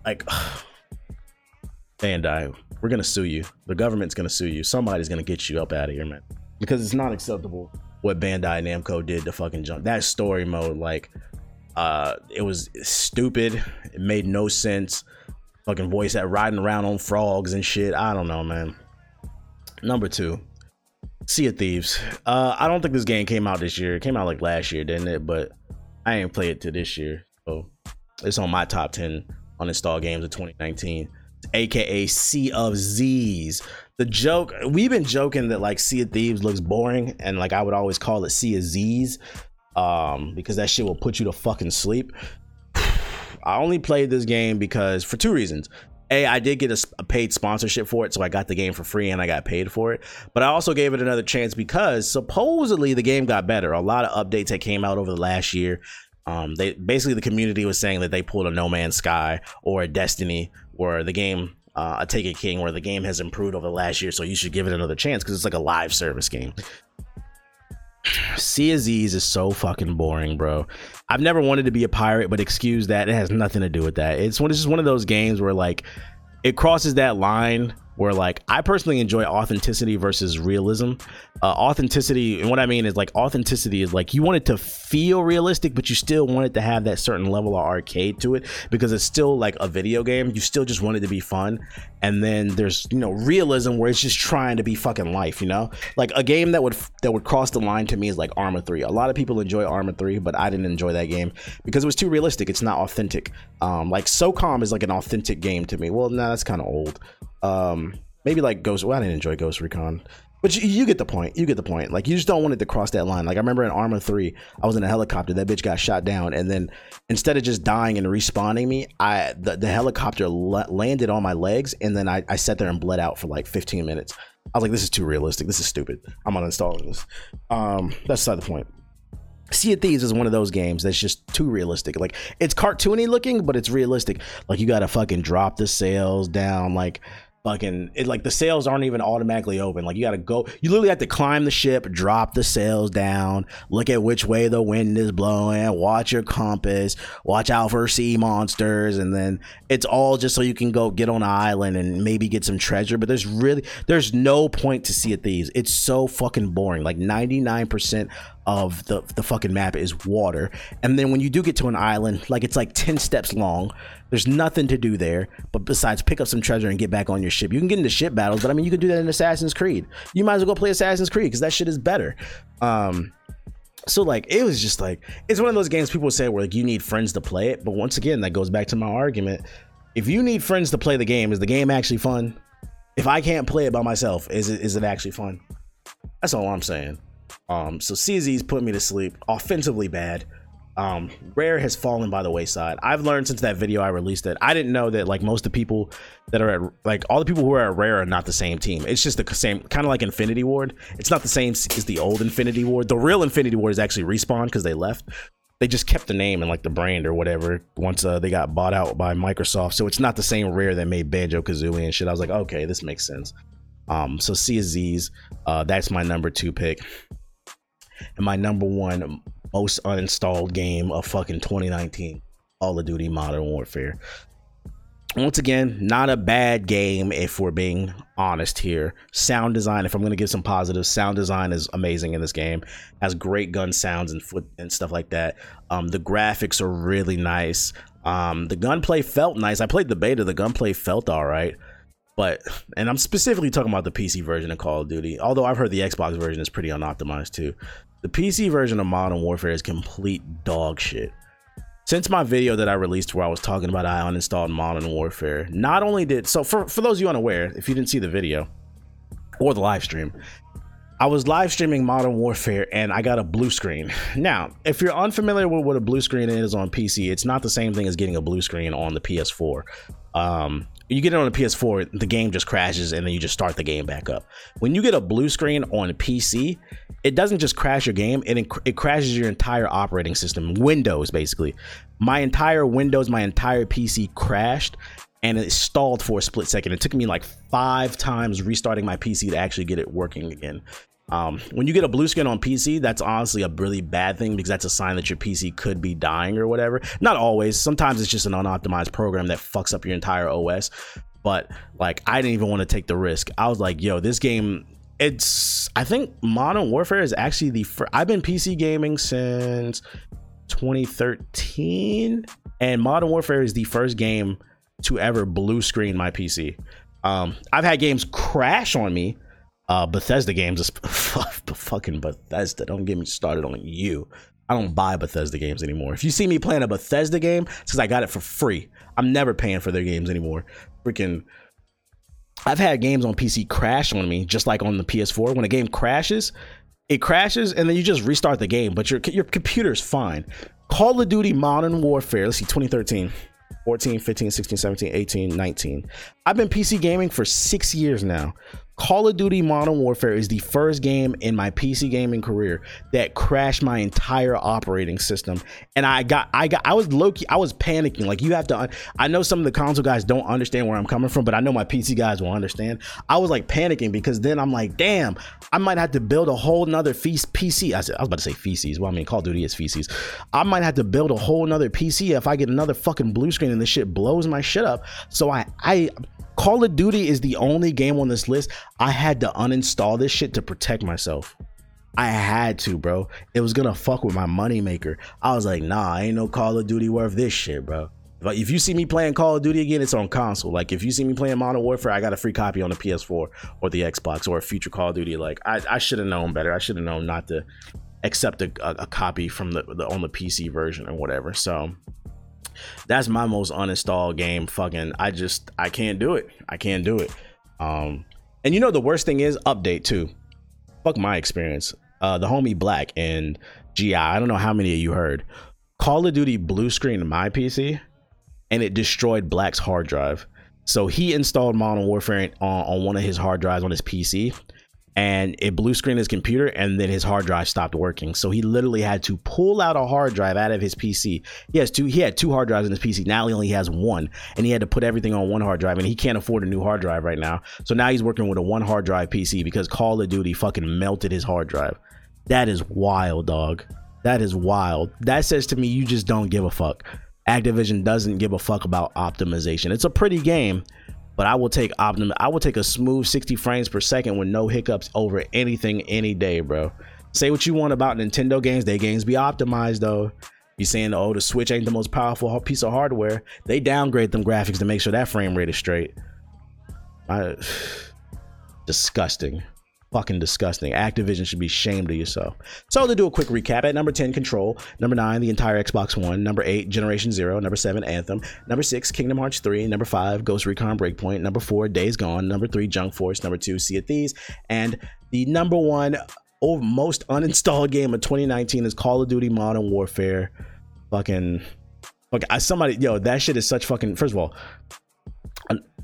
Speaker 1: like [SIGHS] Bandai, we're gonna sue you. The government's gonna sue you. Somebody's gonna get you up out of here, man. Because it's not acceptable what Bandai Namco did to fucking jump. That story mode, like uh, it was stupid. It made no sense. Fucking voice that riding around on frogs and shit. I don't know, man. Number two, Sea of Thieves. Uh, I don't think this game came out this year. It came out like last year, didn't it? But I ain't play it to this year, so it's on my top ten uninstalled games of 2019 aka Sea of Z's. The joke we've been joking that like Sea of Thieves looks boring, and like I would always call it Sea of Z's um, because that shit will put you to fucking sleep. [SIGHS] I only played this game because for two reasons. A, I did get a, a, paid sponsorship for it, so I got the game for free and I got paid for it. But I also gave it another chance because supposedly the game got better. A lot of updates that came out over the last year. Um, they basically the community was saying that they pulled a No Man's Sky or a Destiny or the game uh, a Taken King, where the game has improved over the last year, so you should give it another chance because it's like a live service game. Sea Z's is so fucking boring, bro. I've never wanted to be a pirate, but excuse that. It has nothing to do with that. It's one. It's just one of those games where like it crosses that line where like I personally enjoy authenticity versus realism. Uh, authenticity, and what I mean is like authenticity is like you want it to feel realistic, but you still want it to have that certain level of arcade to it because it's still like a video game. You still just want it to be fun. And then there's you know realism where it's just trying to be fucking life. You know, like a game that would that would cross the line to me is like Arma Three. A lot of people enjoy Arma Three, but I didn't enjoy that game because it was too realistic. It's not authentic. Um, like SOCOM is like an authentic game to me. Well, no, nah, that's kind of old. Um, maybe like Ghost. Well, I didn't enjoy Ghost Recon. But you, you, get the point. You get the point. Like you just don't want it to cross that line. Like I remember in Arma Three, I was in a helicopter. That bitch got shot down, and then instead of just dying and respawning me, I the, the helicopter la- landed on my legs, and then I, I sat there and bled out for like 15 minutes. I was like, this is too realistic. This is stupid. I'm uninstalling this. Um, that's beside the point. Sea of Thieves is one of those games that's just too realistic. Like it's cartoony looking, but it's realistic. Like you gotta fucking drop the sails down. Like fucking it like the sails aren't even automatically open. Like you gotta go you literally have to climb the ship drop the sails down look at which way the wind is blowing watch your compass watch out for sea monsters and then it's all just so you can go get on an island and maybe get some treasure but there's really there's no point to see at these it's so fucking boring. Like 99% of the the fucking map is water and then when you do get to an island like it's like 10 steps long there's nothing to do there, but besides pick up some treasure and get back on your ship. You can get into ship battles, but I mean, you can do that in Assassin's Creed. You might as well go play Assassin's Creed because that shit is better. Um, so like it was just like it's one of those games people say where like you need friends to play it, but once again, that goes back to my argument. If you need friends to play the game, is the game actually fun? If I can't play it by myself, is it is it actually fun? That's all I'm saying. Um, so CZ's put me to sleep. Offensively bad. Um rare has fallen by the wayside. I've learned since that video i released it. I didn't know that like most of the people that are at like all the people who are at rare are not the same team. It's just the same kind of like infinity ward. It's not the same as the old infinity ward. The real infinity ward is actually respawn because they left. They just kept the name and like the brand or whatever once uh, they got bought out by microsoft. So it's not the same rare that made banjo kazooie and shit. I was like okay this makes sense. Um so cz's uh that's my number two pick and my number one most uninstalled game of fucking 2019 Call of Duty Modern Warfare. Once again, not a bad game if we're being honest here. Sound design, if I'm going to give some positives, sound design is amazing in this game. Has great gun sounds and foot and stuff like that. Um, the graphics are really nice. Um, the gunplay felt nice. I played the beta. The gunplay felt all right. But and I'm specifically talking about the PC version of Call of Duty. Although I've heard the Xbox version is pretty unoptimized too. The PC version of Modern Warfare is complete dog shit. Since my video that I released where I was talking about I uninstalled Modern Warfare, not only did so for for those of you unaware, if you didn't see the video or the live stream, I was live streaming Modern Warfare and I got a blue screen. [LAUGHS] Now, if you're unfamiliar with what a blue screen is on PC, it's not the same thing as getting a blue screen on the PS4. Um, you get it on a PS4, the game just crashes and then you just start the game back up. When you get a blue screen on a PC, it doesn't just crash your game, it, it crashes your entire operating system, Windows basically. My entire Windows, my entire PC crashed and it stalled for a split second. It took me like five times restarting my PC to actually get it working again. Um, when you get a blue screen on PC, that's honestly a really bad thing because that's a sign that your PC could be dying or whatever. Not always. Sometimes it's just an unoptimized program that fucks up your entire OS. But like, I didn't even want to take the risk. I was like, yo, this game. It's. I think Modern Warfare is actually the. First, I've been PC gaming since 2013, and Modern Warfare is the first game to ever blue screen my PC. Um, I've had games crash on me uh, Bethesda games, [LAUGHS] fucking Bethesda. Don't get me started on you. I don't buy Bethesda games anymore. If you see me playing a Bethesda game, it's because I got it for free. I'm never paying for their games anymore. Freaking, I've had games on PC crash on me, just like on the PS4. When a game crashes, it crashes and then you just restart the game, but your your computer's fine. Call of Duty Modern Warfare. Let's see, 2013. 14, 15, 16, 17, 18, 19. I've been PC gaming for six years now. Call of Duty Modern Warfare is the first game in my PC gaming career that crashed my entire operating system. And I got, I got, I was low key, I was panicking. Like, you have to, I know some of the console guys don't understand where I'm coming from, but I know my PC guys will understand. I was like panicking because then I'm like, damn, I might have to build a whole nother PC. I, said, I was about to say feces. Well, I mean, Call of Duty is feces. I might have to build a whole nother PC if I get another fucking blue screen and this shit blows my shit up. So I, I, Call of Duty is the only game on this list I had to uninstall this shit to protect myself. I had to, bro. It was gonna fuck with my moneymaker. I was like, nah, ain't no Call of Duty worth this shit, bro. But if you see me playing Call of Duty again, it's on console. Like if you see me playing Modern Warfare, I got a free copy on the PS4 or the Xbox or a future Call of Duty. Like I, I should have known better. I should have known not to accept a, a, a copy from the, the on the PC version or whatever. So that's my most uninstalled game. Fucking, I just I can't do it. I can't do it. Um, and you know the worst thing is update too. Fuck my experience. Uh, the homie Black and GI. I don't know how many of you heard. Call of Duty blue screen my PC, and it destroyed Black's hard drive. So he installed Modern Warfare on, on one of his hard drives on his PC, and it blue screened his computer and then his hard drive stopped working. So he literally had to pull out a hard drive out of his pc he has two he had two hard drives in his pc now he only has one and he had to put everything on one hard drive and he can't afford a new hard drive right now. So now he's working with a one hard drive pc because call of duty fucking melted his hard drive. That is wild dog. That is wild. That says to me you just don't give a fuck. Activision doesn't give a fuck about optimization. It's a pretty game but I will take optimum. I will take a smooth 60 frames per second with no hiccups over anything any day, bro. Say what you want about Nintendo games, they games be optimized though. You saying oh the Switch ain't the most powerful piece of hardware? They downgrade them graphics to make sure that frame rate is straight. I, [SIGHS] disgusting fucking disgusting. Activision should be ashamed of yourself. So to do a quick recap, at number 10, Control. Number 9, the entire Xbox One. Number 8, Generation Zero. Number 7, Anthem. Number 6, Kingdom Hearts 3. Number 5, Ghost Recon Breakpoint. Number 4, Days Gone. Number 3, Jump Force. Number 2, Sea of Thieves. And the number one oh, most uninstalled [LAUGHS] game of 2019 is Call of Duty Modern Warfare. Fucking... Like I somebody yo that shit is such fucking first of all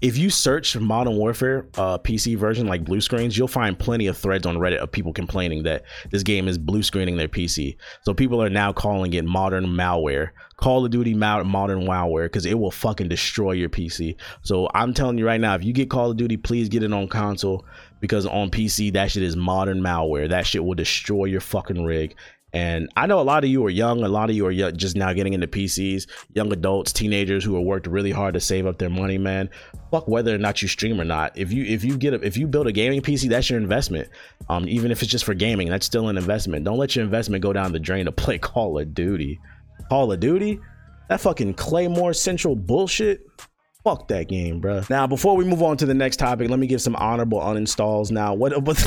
Speaker 1: if you search Modern Warfare uh, PC version like blue screens, you'll find plenty of threads on Reddit of people complaining that this game is blue screening their PC. So people are now calling it modern malware, Call of Duty modern malware, because it will fucking destroy your PC. So I'm telling you right now, if you get Call of Duty, please get it on console because on PC that shit is modern malware. That shit will destroy your fucking rig and I know a lot of you are young, a lot of you are just now getting into PCs, young adults, teenagers who have worked really hard to save up their money, man. Fuck whether or not you stream or not. If you if you get a, if you build a gaming PC, that's your investment. Um, even if it's just for gaming, that's still an investment. Don't let your investment go down the drain to play [LAUGHS] Call of Duty. Call of Duty? That fucking Claymore Central bullshit. Fuck that game, bro. Now, before we move on to the next topic, let me give some honorable uninstalls. Now, what [LAUGHS] what,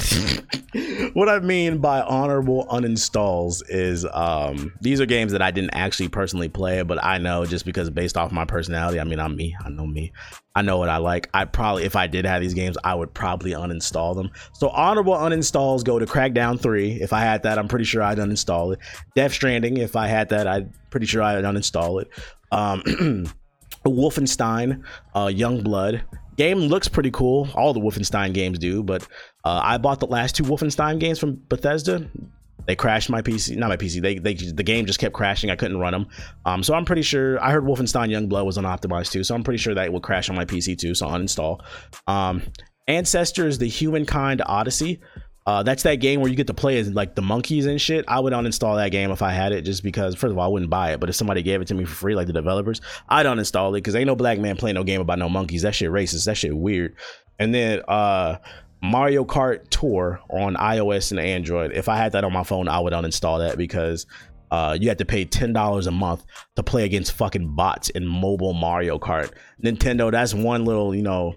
Speaker 1: what I mean by honorable uninstalls is um, these are games that I didn't actually personally play, but I know just because based off my personality. I mean, I'm me. I know me. I know what I like. I probably, if I did have these games, I would probably uninstall them. So honorable uninstalls go to Crackdown 3. If I had that, I'm pretty sure I'd uninstall it. Death Stranding. If I had that, I'm pretty sure I'd uninstall it. Um, [CLEARS THROAT] Wolfenstein, uh, Young Blood. Game looks pretty cool. All the Wolfenstein games do, but uh, I bought the last two Wolfenstein games from Bethesda. They crashed my PC, not my PC. They, they the game just kept crashing. I couldn't run them. Um, so I'm pretty sure I heard Wolfenstein Young Blood was unoptimized too. So I'm pretty sure that will crash on my PC too. So uninstall. Um, Ancestors: The Humankind Odyssey. Uh, that's that game where you get to play as like the monkeys and shit. I would uninstall that game if I had it, just because first of all I wouldn't buy it, but if somebody gave it to me for free, like the developers, I'd uninstall it because ain't no black man playing no game about no monkeys. That shit racist. That shit weird. And then uh, Mario Kart Tour on iOS and Android. If I had that on my phone, I would uninstall that because uh, you had to pay ten dollars a month to play against fucking bots in mobile Mario Kart. Nintendo, that's one little you know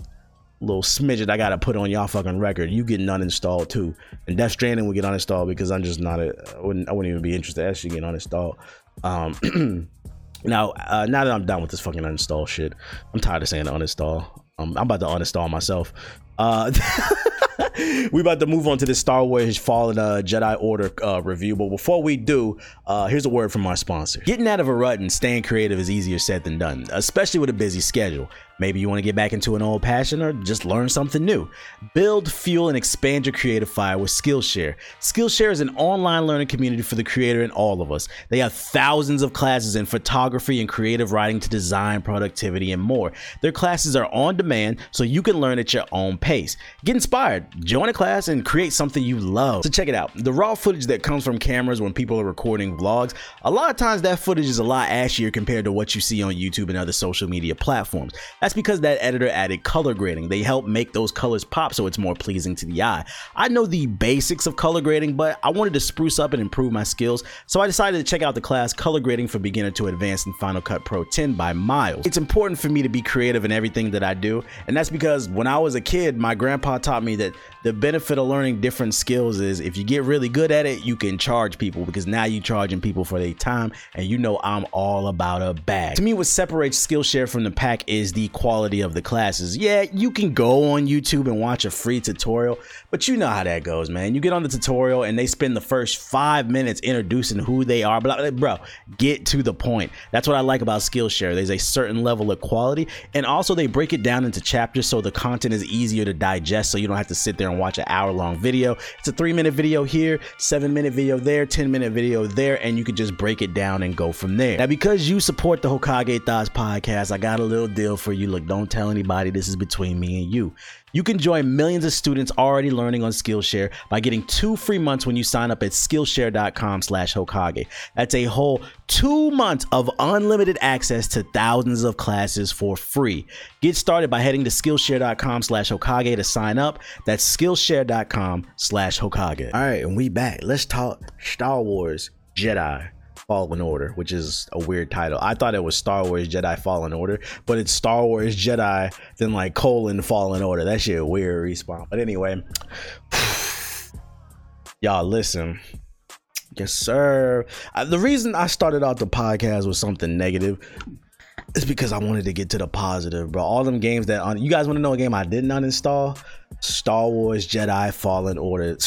Speaker 1: little smidget I gotta put on y'all fucking record. You getting uninstalled too, and Death Stranding will get uninstalled because I'm just not a. I wouldn't. I wouldn't even be interested. Actually, getting uninstalled. Um, [CLEARS THROAT] now, uh, now that I'm done with this fucking uninstall shit, I'm tired of saying uninstall. Um, I'm about to uninstall myself. Uh, [LAUGHS] we about to move on to the Star Wars Fallen uh, Jedi Order uh, review, but before we do, uh, here's a word from our sponsor. Getting out of a rut and staying creative is easier said than done, especially with a busy schedule. Maybe you want to get back into an old passion or just learn something new. Build, fuel, and expand your creative fire with Skillshare. Skillshare is an online learning community for the creator and all of us. They have thousands of classes in photography and creative writing to design, productivity, and more. Their classes are on demand so you can learn at your own pace. Get inspired, join a class, and create something you love. So check it out. The raw footage that comes from cameras when people are recording vlogs, a lot of times that footage is a lot ashier compared to what you see on YouTube and other social media platforms. That's because that editor added color grading. They help make those colors pop so it's more pleasing to the eye. I know the basics of color grading, but I wanted to spruce up and improve my skills, so I decided to check out the class Color Grading for Beginner to Advanced in Final Cut Pro 10 by Miles. It's important for me to be creative in everything that I do, and that's because when I was a kid, my grandpa taught me that the benefit of learning different skills is if you get really good at it, you can charge people because now you're charging people for their time, and you know I'm all about a bag. To me, what separates Skillshare from the pack is the quality of the classes. Yeah, you can go on YouTube and watch a free tutorial, but you know how that goes, man. You get on the tutorial and they spend the first five minutes introducing who they are. But bro, get to the point. That's what I like about Skillshare. There's a certain level of quality, and also they break it down into chapters so the content is easier to digest, so you don't have to sit there and watch an hour long video. It's a three minute video here, seven minute video there, 10 minute video there, and you can just break it down and go from there. Now, because you support the Hokage Thoughts podcast, I got a little deal for you. Look, don't tell anybody this is between me and you. You can join millions of students already learning on Skillshare by getting two free months when you sign up at Skillshare.com slash Hokage. That's a whole two months of unlimited access to thousands of classes for free. Get started by heading to Skillshare.com slash Hokage to sign up. That's Skillshare.com slash Hokage. All right, and we back. Let's talk Star Wars Jedi Fallen Order, which is a weird title. I thought it was Star Wars Jedi Fallen Order, but it's Star Wars Jedi, then like colon Fallen Order. That shit weird respawn. But anyway, [SIGHS] y'all listen. Yes, sir. Uh, the reason I started out the podcast with something negative is because I wanted to get to the positive, bro. All them games that on you guys want to know a game I did not install? Star Wars Jedi Fallen Order [SIGHS]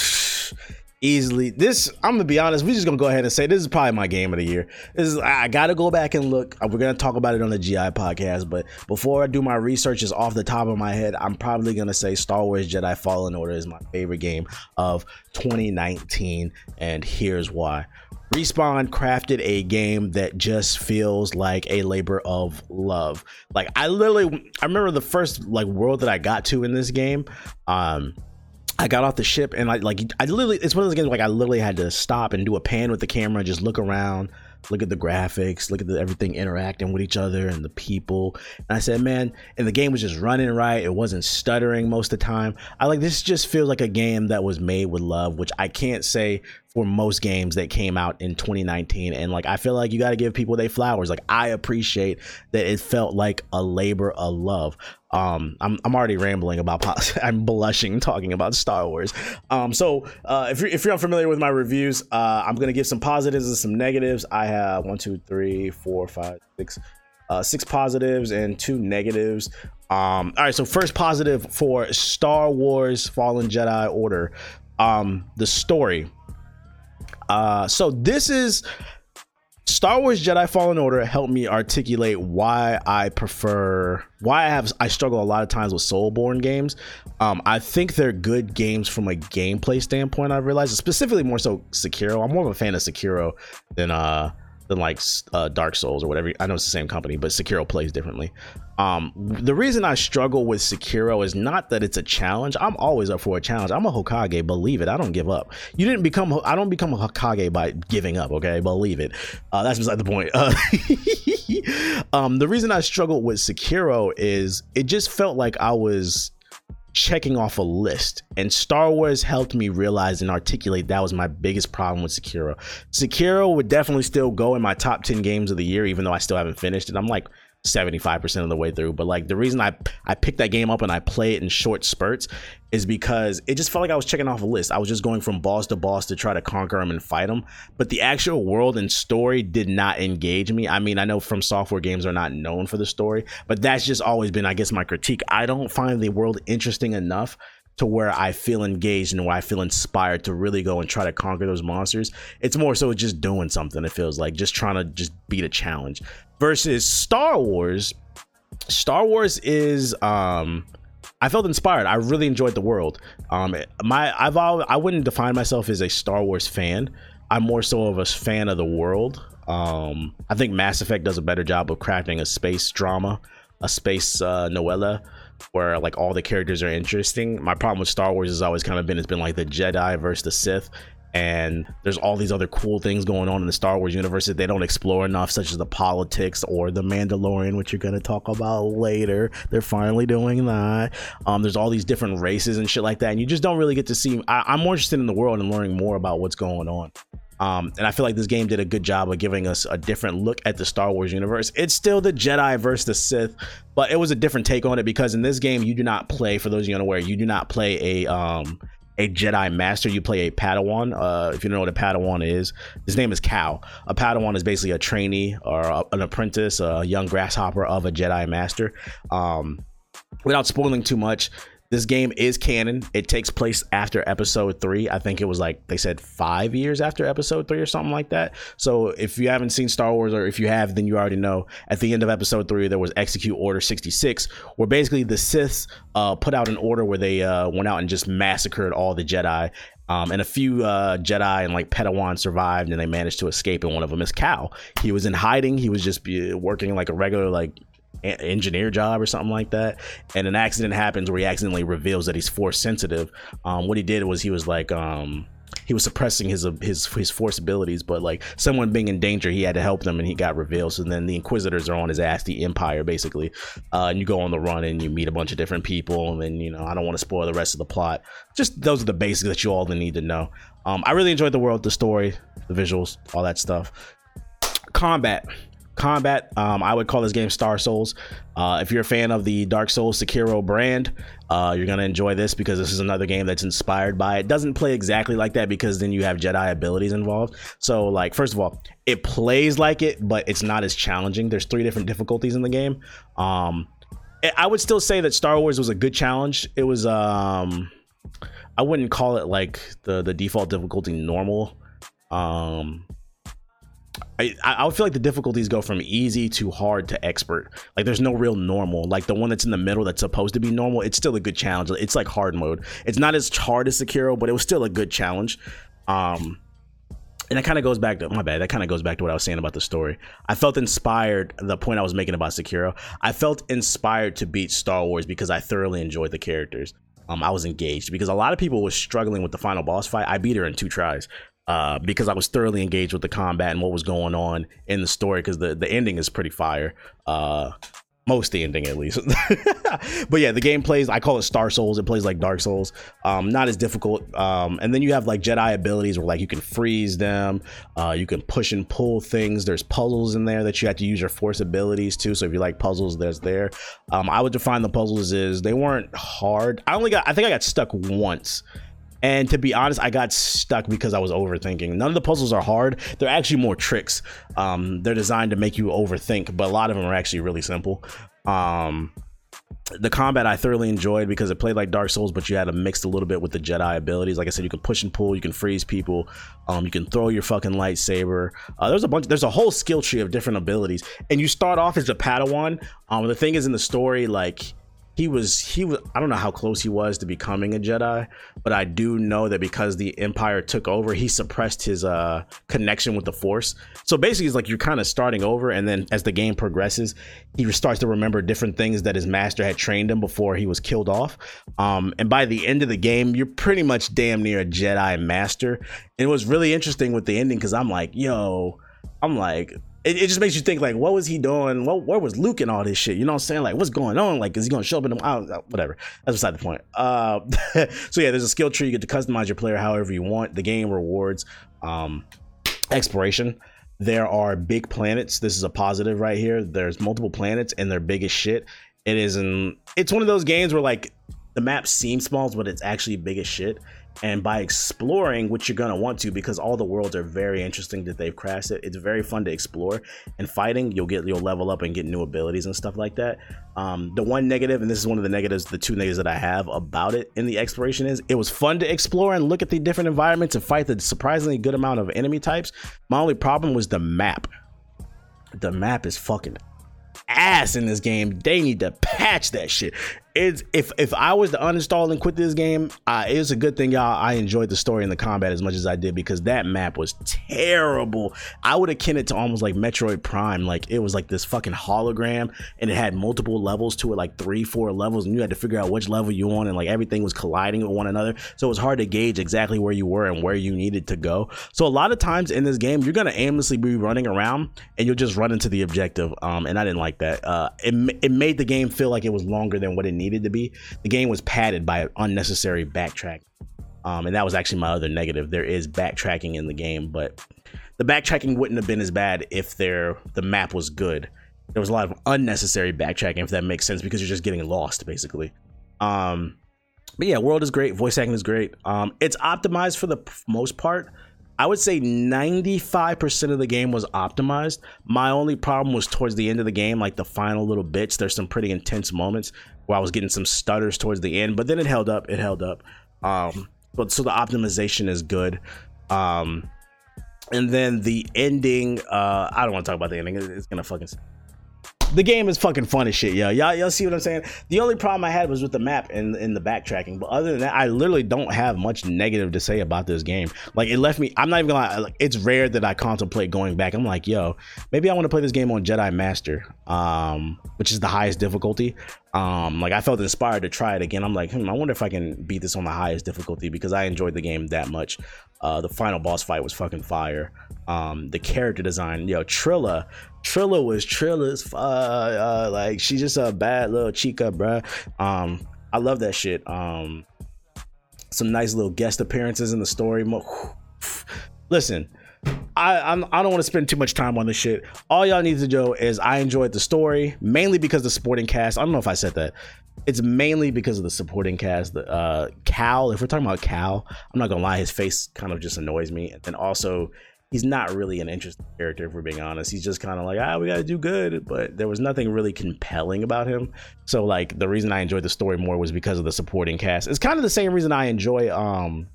Speaker 1: easily this i'm gonna be honest we're just gonna go ahead and say this is probably my game of the year this is i gotta go back and look we're gonna talk about it on the gi podcast but before i do my research is off the top of my head i'm probably gonna say star wars jedi fallen order is my favorite game of 2019 and here's why Respawn crafted a game that just feels like a labor of love. Like I literally I remember the first like world that I got to in this game. Um I got off the ship and I like I literally it's one of those games like I literally had to stop and do a pan with the camera, just look around, look at the graphics, look at the, everything interacting with each other and the people. And I said, man, and the game was just running right. It wasn't stuttering most of the time. I like this just feels like a game that was made with love, which I can't say for most games that came out in 2019 and like i feel like you got to give people their flowers. Like i appreciate that it felt like a labor of love. Um i'm, I'm already rambling about [LAUGHS] i'm blushing talking about star wars. Um so uh if you're, if you're unfamiliar with my reviews uh i'm gonna give some positives and some negatives. I have one two three four five six uh, six positives and two negatives. Um, all right, so first positive for Star Wars Fallen Jedi Order. Um, the story uh, so this is Star Wars Jedi Fallen Order helped me articulate why I prefer why I have I struggle a lot of times with Soulsborne games. Um, I think they're good games from a gameplay standpoint. I've realized, specifically more so Sekiro. I'm more of a fan of Sekiro than uh than like uh, Dark Souls or whatever. I know it's the same company, but Sekiro plays differently. Um, the reason I struggle with Sekiro is not that it's a challenge. I'm always up for a challenge. I'm a Hokage, believe it. I don't give up. You didn't become. I don't become a Hokage by giving up. Okay, believe it. Uh, that's beside the point. Uh, [LAUGHS] um, the reason I struggled with Sekiro is it just felt like I was checking off a list. And Star Wars helped me realize and articulate that was my biggest problem with Sekiro. Sekiro would definitely still go in my top 10 games of the year, even though I still haven't finished it. I'm like 75% of the way through. But like the reason I I picked that game up and I play it in short spurts is because it just felt like I was checking off a list. I was just going from boss to boss to try to conquer them and fight them. But the actual world and story did not engage me. I mean, I know from software games are not known for the story, but that's just always been, I guess, my critique. I don't find the world interesting enough to where I feel engaged and where I feel inspired to really go and try to conquer those monsters. It's more so just doing something. It feels like just trying to just beat a challenge versus Star Wars. Star Wars is um I felt inspired. I really enjoyed the world. Um, my I've all I wouldn't define myself as a Star Wars fan. I'm more so of a fan of the world. Um, I think Mass Effect does a better job of crafting a space drama, a space uh, novella where like all the characters are interesting. My problem with Star Wars has always kind of been it's been like the Jedi versus the Sith, and there's all these other cool things going on in the Star Wars universe that they don't explore enough, such as the politics or the Mandalorian, which you're gonna talk about later. They're finally doing that. Um, there's all these different races and shit like that, and you just don't really get to see. I, I'm more interested in the world and learning more about what's going on. Um, and I feel like this game did a good job of giving us a different look at the Star Wars universe. It's still the Jedi versus the Sith, but it was a different take on it because in this game you do not play. For those of you unaware, you do not play a um, a Jedi Master. You play a Padawan. Uh, if you don't know what a Padawan is, his name is Cal. A Padawan is basically a trainee or a, an apprentice, a young grasshopper of a Jedi Master. Um, without spoiling too much, this game is canon. It takes place after episode three. I think it was like they said five years after episode three or something like that. So if you haven't seen Star Wars or if you have, then you already know. At the end of episode three, there was Execute Order 66, where basically the Siths uh, put out an order where they uh, went out and just massacred all the Jedi. Um, and a few uh, Jedi and like Padawan survived, and they managed to escape. And one of them is Cal. He was in hiding. He was just working like a regular like engineer job or something like that and an accident happens where he accidentally reveals that he's force sensitive um, what he did was he was like um, he was suppressing his his his force abilities but like someone being in danger he had to help them and he got revealed. So then the inquisitors are on his ass the empire basically. Uh, and you go on the run and you meet a bunch of different people and then you know i don't want to spoil the rest of the plot. Just those are the basics that you all need to know. Um, i really enjoyed the world the story the visuals all that stuff. Combat combat. Um, I would call this game Star Souls. Uh, if you're a fan of the Dark Souls Sekiro brand, uh, you're gonna enjoy this because this is another game that's inspired by it. Doesn't play exactly like that because then you have Jedi abilities involved. So, like, first of all, it plays like it, but it's not as challenging. There's three different difficulties in the game. Um, I would still say that Star Wars was a good challenge. It was, um, I wouldn't call it like the the default difficulty normal. Um, I, I feel like the difficulties go from easy to hard to expert. Like there's no real normal. Like the one that's in the middle that's supposed to be normal, it's still a good challenge. It's like hard mode. It's not as hard as Sekiro, but it was still a good challenge. Um, and that kind of goes back to my bad. That kind of goes back to what I was saying about the story. I felt inspired. The point I was making about Sekiro, I felt inspired to beat Star Wars because I thoroughly enjoyed the characters. Um, I was engaged because a lot of people were struggling with the final boss fight. I beat her in two tries uh, because I was thoroughly engaged with the combat and what was going on in the story. Because the the ending is pretty fire. Uh, most the ending at least. [LAUGHS] but yeah, the game plays. I call it Star Souls. It plays like Dark Souls. Um, not as difficult. Um, and then you have like Jedi abilities where like you can freeze them. Uh, you can push and pull things. There's puzzles in there that you have to use your force abilities too. So if you like puzzles, there's there. Um, I would define the puzzles as they weren't hard. I only got. I think I got stuck once and to be honest, I got stuck because I was overthinking. None of the puzzles are hard. They're actually more tricks. Um, they're designed to make you overthink, but a lot of them are actually really simple. Um, the combat I thoroughly enjoyed because it played like Dark Souls, but you had to mix a little bit with the Jedi abilities. Like I said, you can push and pull, you can freeze people, um, you can throw your fucking lightsaber. Uh, there's a bunch, there's a whole skill tree of different abilities, and you start off as a Padawan. Um, the thing is in the story, like he was he was I don't know how close he was to becoming a Jedi, but I do know that because the Empire took over, he suppressed his uh connection with the Force. So basically, it's like you're kind of starting over, and then as the game progresses, he starts to remember different things that his master had trained him before he was killed off. Um, and by the end of the game, you're pretty much damn near a Jedi master. And it was really interesting with the ending because I'm like, yo, I'm like, it, it, just makes you think like, what was he doing? What, where was Luke and all this shit? You know what I'm saying? Like, what's going on? Like, is he gonna show up in them? Whatever. That's beside the point. Uh, [LAUGHS] so yeah, there's a skill tree. You get to customize your player however you want. The game rewards um, exploration. There are big planets. This is a positive right here. There's multiple planets and they're big as shit. It is an. It's one of those games where like the map seems small, but it's actually big as shit and by exploring which you're going to want to because all the worlds are very interesting that they've crafted it's very fun to explore. And fighting you'll get you'll level up and get new abilities and stuff like that. Um, the one negative and this is one of the negatives the two negatives that i have about it in the exploration is it was fun to explore and look at the different environments and fight the surprisingly good amount of enemy types. My only problem was the map. The map is fucking ass in this game. They need to patch that shit it's if if I was to uninstall and quit this game, uh, it was a good thing, y'all. I enjoyed the story and the combat as much as I did because that map was terrible. I would akin it to almost like Metroid Prime. Like it was like this fucking hologram, and it had multiple levels to it, like three, four levels, and you had to figure out which level you on, and like everything was colliding with one another. So it was hard to gauge exactly where you were and where you needed to go. So a lot of times in this game, you're gonna aimlessly be running around, and you'll just run into the objective. Um, and I didn't like that. Uh, it it made the game feel like it was longer than what it needed needed to be. The game was padded by unnecessary backtrack. Um, and that was actually my other negative. There is backtracking in the game, but the backtracking wouldn't have been as bad if there the map was good. There was a lot of unnecessary backtracking, if that makes sense, because you're just getting lost basically. Um, but yeah, world is great, voice acting is great. Um, it's optimized for the most part. I would say 95% of the game was optimized. My only problem was towards the end of the game, like the final little bits. There's some pretty intense moments where I was getting some stutters towards the end, but then it held up. It held up. Um, but so the optimization is good. Um, and then the ending, uh, I don't want to talk about the ending. It's gonna fucking the game is fucking fun as shit, yo. Y'all, y'all see what I'm saying? The only problem I had was with the map and, and the backtracking. But other than that, I literally don't have much negative to say about this game. Like it left me. I'm not even gonna lie. Like, it's rare that I contemplate going back. I'm like, yo, maybe I want to play this game on Jedi Master, um, which is the highest difficulty. Um, like I felt inspired to try it again. I'm like, hmm, I wonder if I can beat this on the highest difficulty because I enjoyed the game that much. Uh, the final boss fight was fucking fire. Um, the character design, yo, Trilla, Trilla was Trilla's uh, uh, like she's just a bad little chica, bruh. Um, I love that shit. Um, some nice little guest appearances in the story. [SIGHS] Listen, I I'm, I do not want to spend too much time on this shit. All y'all need to know is I enjoyed the story mainly because the supporting cast. I don't know if I said that. It's mainly because of the supporting cast. The uh, Cal. If we're talking about Cal, I'm not gonna lie, his face kind of just annoys me. And also he's not really an interesting character if we're being honest he's just kind of like ah we gotta do good but there was nothing really compelling about him so like the reason i enjoyed the story more was because of the supporting cast it's kind of the same reason i enjoy um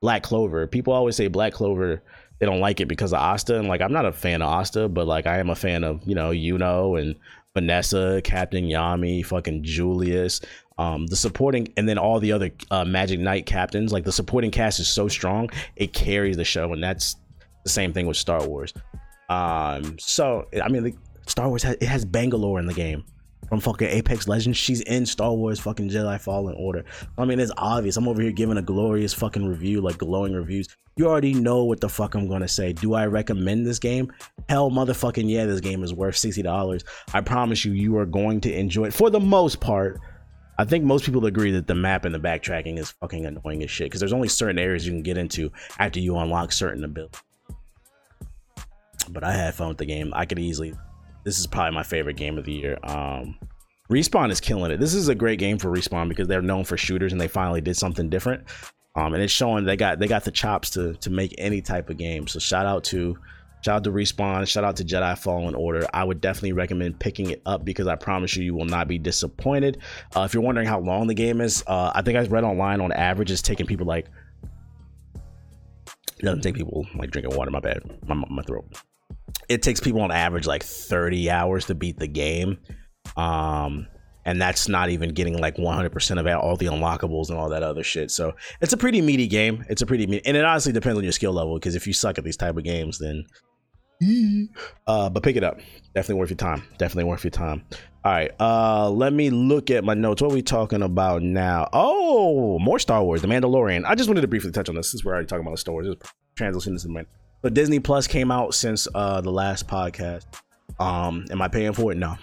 Speaker 1: black clover people always say black clover they don't like it because of asta and like i'm not a fan of asta but like i am a fan of you know yuno and vanessa captain yami fucking julius um, the supporting and then all the other uh, Magic Knight captains, like the supporting cast is so strong, it carries the show, and that's the same thing with Star Wars. Um, so I mean, Star Wars has, it has Bangalore in the game from fucking Apex Legends. She's in Star Wars fucking Jedi Fallen Order. I mean, it's obvious. I'm over here giving a glorious fucking review, like glowing reviews. You already know what the fuck I'm gonna say. Do I recommend this game? Hell, motherfucking yeah, this game is worth sixty dollars. I promise you, you are going to enjoy it for the most part. I think most people agree that the map and the backtracking is fucking annoying as shit because there's only certain areas you can get into after you unlock certain abilities but I had fun with the game. I could easily. This is probably my favorite game of the year. Um, Respawn is killing it. This is a great game for Respawn because they're known for shooters and they finally did something different. Um, and it's showing they got they got the chops to to make any type of game. So shout out to shout out to Respawn, shout out to Jedi Fallen Order. I would definitely recommend picking it up because I promise you you will not be disappointed. Uh, if you're wondering how long the game is, uh, I think I read online on average it's taking people like it doesn't take people like drinking water. My bad, my my throat it takes people on average like 30 hours to beat the game. Um, and that's not even getting like 100% of all the unlockables and all that other shit. So it's a pretty meaty game. It's a pretty meaty, and it honestly depends on your skill level. Because if you suck at these type of games, then [LAUGHS] uh, but pick it up. Definitely worth your time. Definitely worth your time. All right. Uh, let me look at my notes. What are we talking about now? Oh, more Star Wars, The Mandalorian. I just wanted to briefly touch on this since we're already talking about Star Wars. Just transition to the but Disney Plus came out since uh, the last podcast. Um, am I paying for it? No.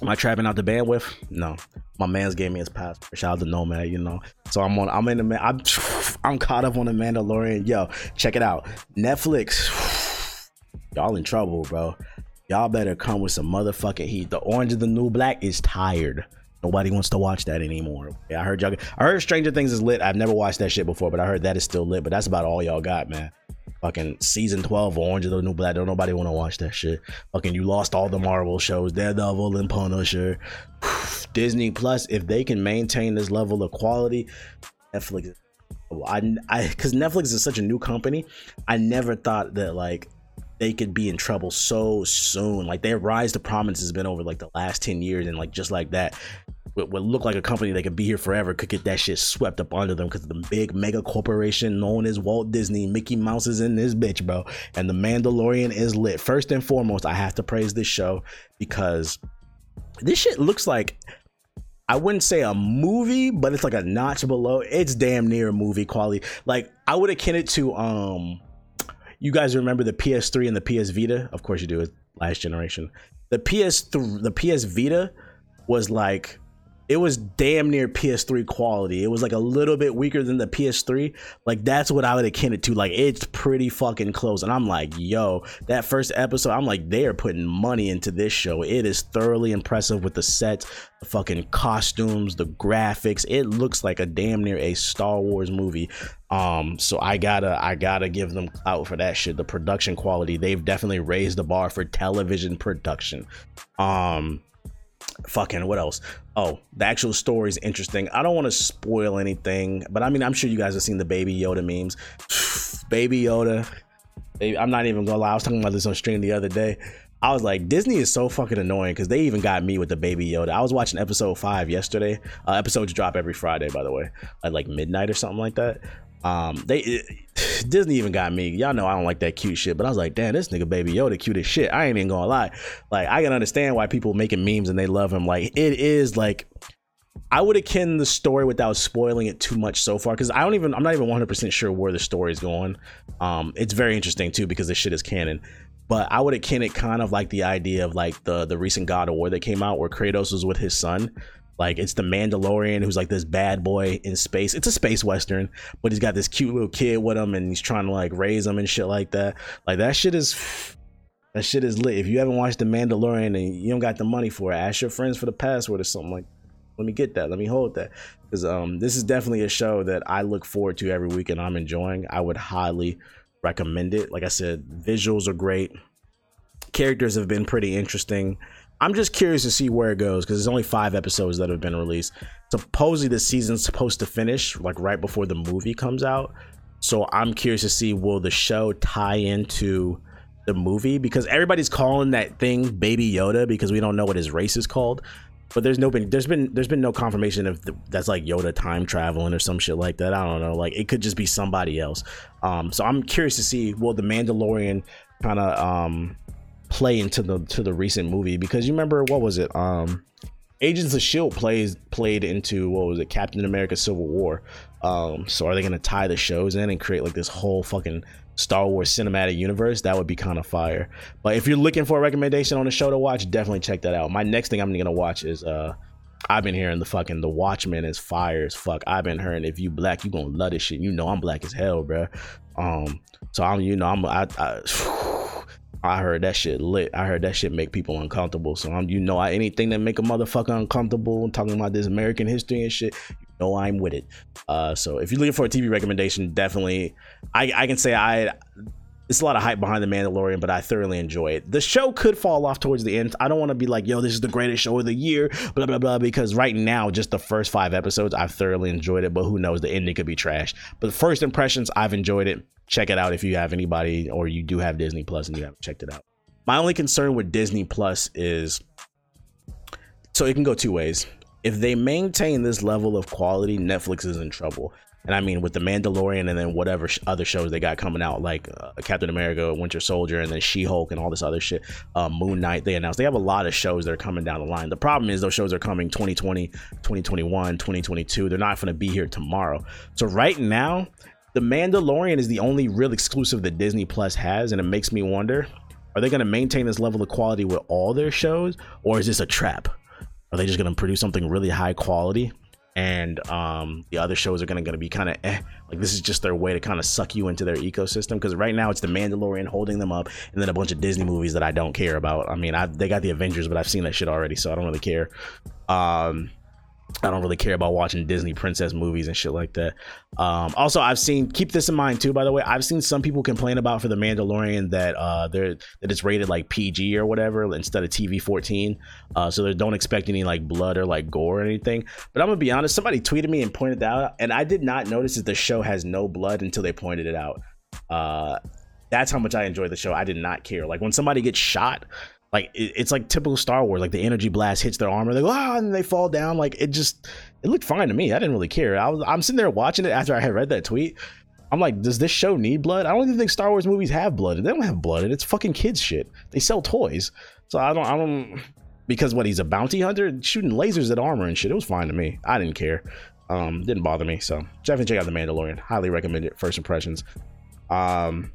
Speaker 1: Am I trapping out the bandwidth? No. My man's gave me his password. Shout out to Nomad, you know. So I'm on. I'm in the man. I'm [SIGHS] I'm caught up on the Mandalorian. Yo, check it out. Netflix. [SIGHS] Y'all in trouble, bro. Y'all better come with some motherfucking heat. The Orange is the New Black is tired. Nobody wants to watch that anymore. Yeah, I heard y'all. I heard Stranger Things is lit. I've never watched that shit before, but I heard that is still lit. But that's about all y'all got, man. Fucking season 12 Orange is the New Black. Don't nobody want to watch that shit. Fucking you lost all the Marvel shows, Daredevil and Punisher. [SIGHS] Disney Plus, if they can maintain this level of quality, Netflix. I, I, because Netflix is such a new company. I never thought that like they could be in trouble so soon. Like their rise to prominence has been over like the last 10 years, and like just like that, what, what looked like a company that could be here forever could get that shit swept up under them because the big mega corporation known as Walt Disney, Mickey Mouse is in this bitch, bro. And the Mandalorian is lit. First and foremost, I have to praise this show because this shit looks like I wouldn't say a movie, but it's like a notch below. It's damn near movie quality. Like I would akin it to um you guys remember the PS3 and the PS Vita? Of course you do. Last generation. The PS3 the PS Vita was like it was damn near PS3 quality. It was like a little bit weaker than the PS3. Like that's what I would akin it to. Like it's pretty fucking close. And I'm like, yo, that first episode, I'm like, they are putting money into this show. It is thoroughly impressive with the sets, the fucking costumes, the graphics. It looks like a damn near a Star Wars movie. Um, so I gotta I gotta give them out for that shit. The production quality, they've definitely raised the bar for television production. Um fucking what else? Oh, the actual story is interesting. I don't want to spoil anything, but I mean, I'm sure you guys have seen the Baby Yoda memes. [SIGHS] Baby Yoda. I'm not even gonna lie. I was talking about this on stream the other day. I was like, Disney is so fucking annoying because they even got me with the Baby Yoda. I was watching episode five yesterday. Uh, episodes drop every Friday, by the way, at like midnight or something like that. Um, they Disney even got me. Y'all know I don't like that cute shit, but I was like, damn, this nigga Baby Yoda cute as shit. I ain't even gonna lie. Like, I can understand why people making memes and they love him. Like, it is like. I would akin the story without spoiling it too much so far because I don't even I'm not even 100% sure where the story is going. Um, it's very interesting too because this shit is canon. But I would akin it kind of like the idea of like the the recent God of War that came out where Kratos was with his son like it's the Mandalorian who's like this bad boy in space. It's a space western, but he's got this cute little kid with him and he's trying to like raise him and shit like that. Like that shit is that shit is lit. If you haven't watched the Mandalorian and you don't got the money for it, ask your friends for the password or something like let me get that. Let me hold that. Because um this is definitely a show that I look forward to every week and I'm enjoying. I would highly recommend it. Like I said, visuals are great. Characters have been pretty interesting. I'm just curious to see where it goes because there's only five episodes that have been released. Supposedly the season's supposed to finish like right before the movie comes out. So I'm curious to see will the show tie into the movie because everybody's calling that thing Baby Yoda because we don't know what his race is called. But there's no been there's been there's been no confirmation if that's like Yoda time traveling or some shit like that. I don't know. Like it could just be somebody else. Um, so I'm curious to see will the Mandalorian kind of um play into the to the recent movie because you remember what was it? Um, Agents of Shield plays played into what was it? Captain America: Civil War. Um, so are they gonna tie the shows in and create like this whole fucking Star Wars cinematic universe? That would be kind of fire. But if you're looking for a recommendation on a show to watch, definitely check that out. My next thing I'm gonna watch is uh. I've been hearing the fucking The Watchmen is fire as fuck. I've been hearing if you black, you gonna love this shit. You know I'm black as hell, bro. Um, so I'm, you know, I'm, I, I [SIGHS] I heard that shit lit. I heard that shit make people uncomfortable. So I'm, you know, I, anything that make a motherfucker uncomfortable, talking about this American history and shit, you know, I'm with it. Uh, so if you're looking for a TV recommendation, definitely, I, I can say I, it's a lot of hype behind the Mandalorian, but I thoroughly enjoy it. The show could fall off towards the end. I don't want to be like, yo, this is the greatest show of the year, blah blah blah, because right now, just the first five episodes, I've thoroughly enjoyed it. But who knows, the ending could be trash. But the first impressions, I've enjoyed it check it out if you have anybody or you do have Disney Plus and you haven't checked it out. My only concern with Disney Plus is so it can go two ways. If they maintain this level of quality, Netflix is in trouble. And I mean, with the Mandalorian and then whatever sh- other shows they got coming out, like uh, Captain America, Winter Soldier, and then She Hulk and all this other shit, uh, Moon Knight, they announced they have a lot of shows that are coming down the line. The problem is those shows are coming 2020, 2021, 2022. They're not going to be here tomorrow. So right now, the Mandalorian is the only real exclusive that Disney Plus has, and it makes me wonder: Are they going to maintain this level of quality with all their shows, or is this a trap? Are they just going to produce something really high quality, and um, the other shows are to gonna be kind of eh? Like this is just their way to kind of suck you into their ecosystem. Because right now it's the Mandalorian holding them up, and then a bunch of Disney movies that I don't care about. I mean, I, they got the Avengers, but I've seen that shit already, so I don't really care. Um, I don't really care about watching Disney princess movies and shit like that. Um, also, I've seen keep this in mind too. By the way, I've seen some people complain about for the Mandalorian that uh, they're that it's rated like PG or whatever instead of TV fourteen. Uh, so they don't expect any like blood or like gore or anything. But I'm gonna be honest. Somebody tweeted me and pointed that out, and I did not notice that the show has no blood until they pointed it out. Uh, That's how much I enjoy the show. I did not care. Like when somebody gets shot, like it, it's like typical Star Wars. Like the energy blast hits their armor, they go ah, and they fall down. Like it just it looked fine to me. I didn't really care. I was I'm sitting there watching it after I had read that tweet. I'm like, does this show need blood? I don't even think Star Wars movies have blood. They don't have blood. and It's fucking kids shit. They sell toys. So I don't I don't because what he's a bounty hunter shooting lasers at armor and shit. It was fine to me. I didn't care. Um, didn't bother me. So definitely check out The Mandalorian. Highly recommend it. First impressions. Um,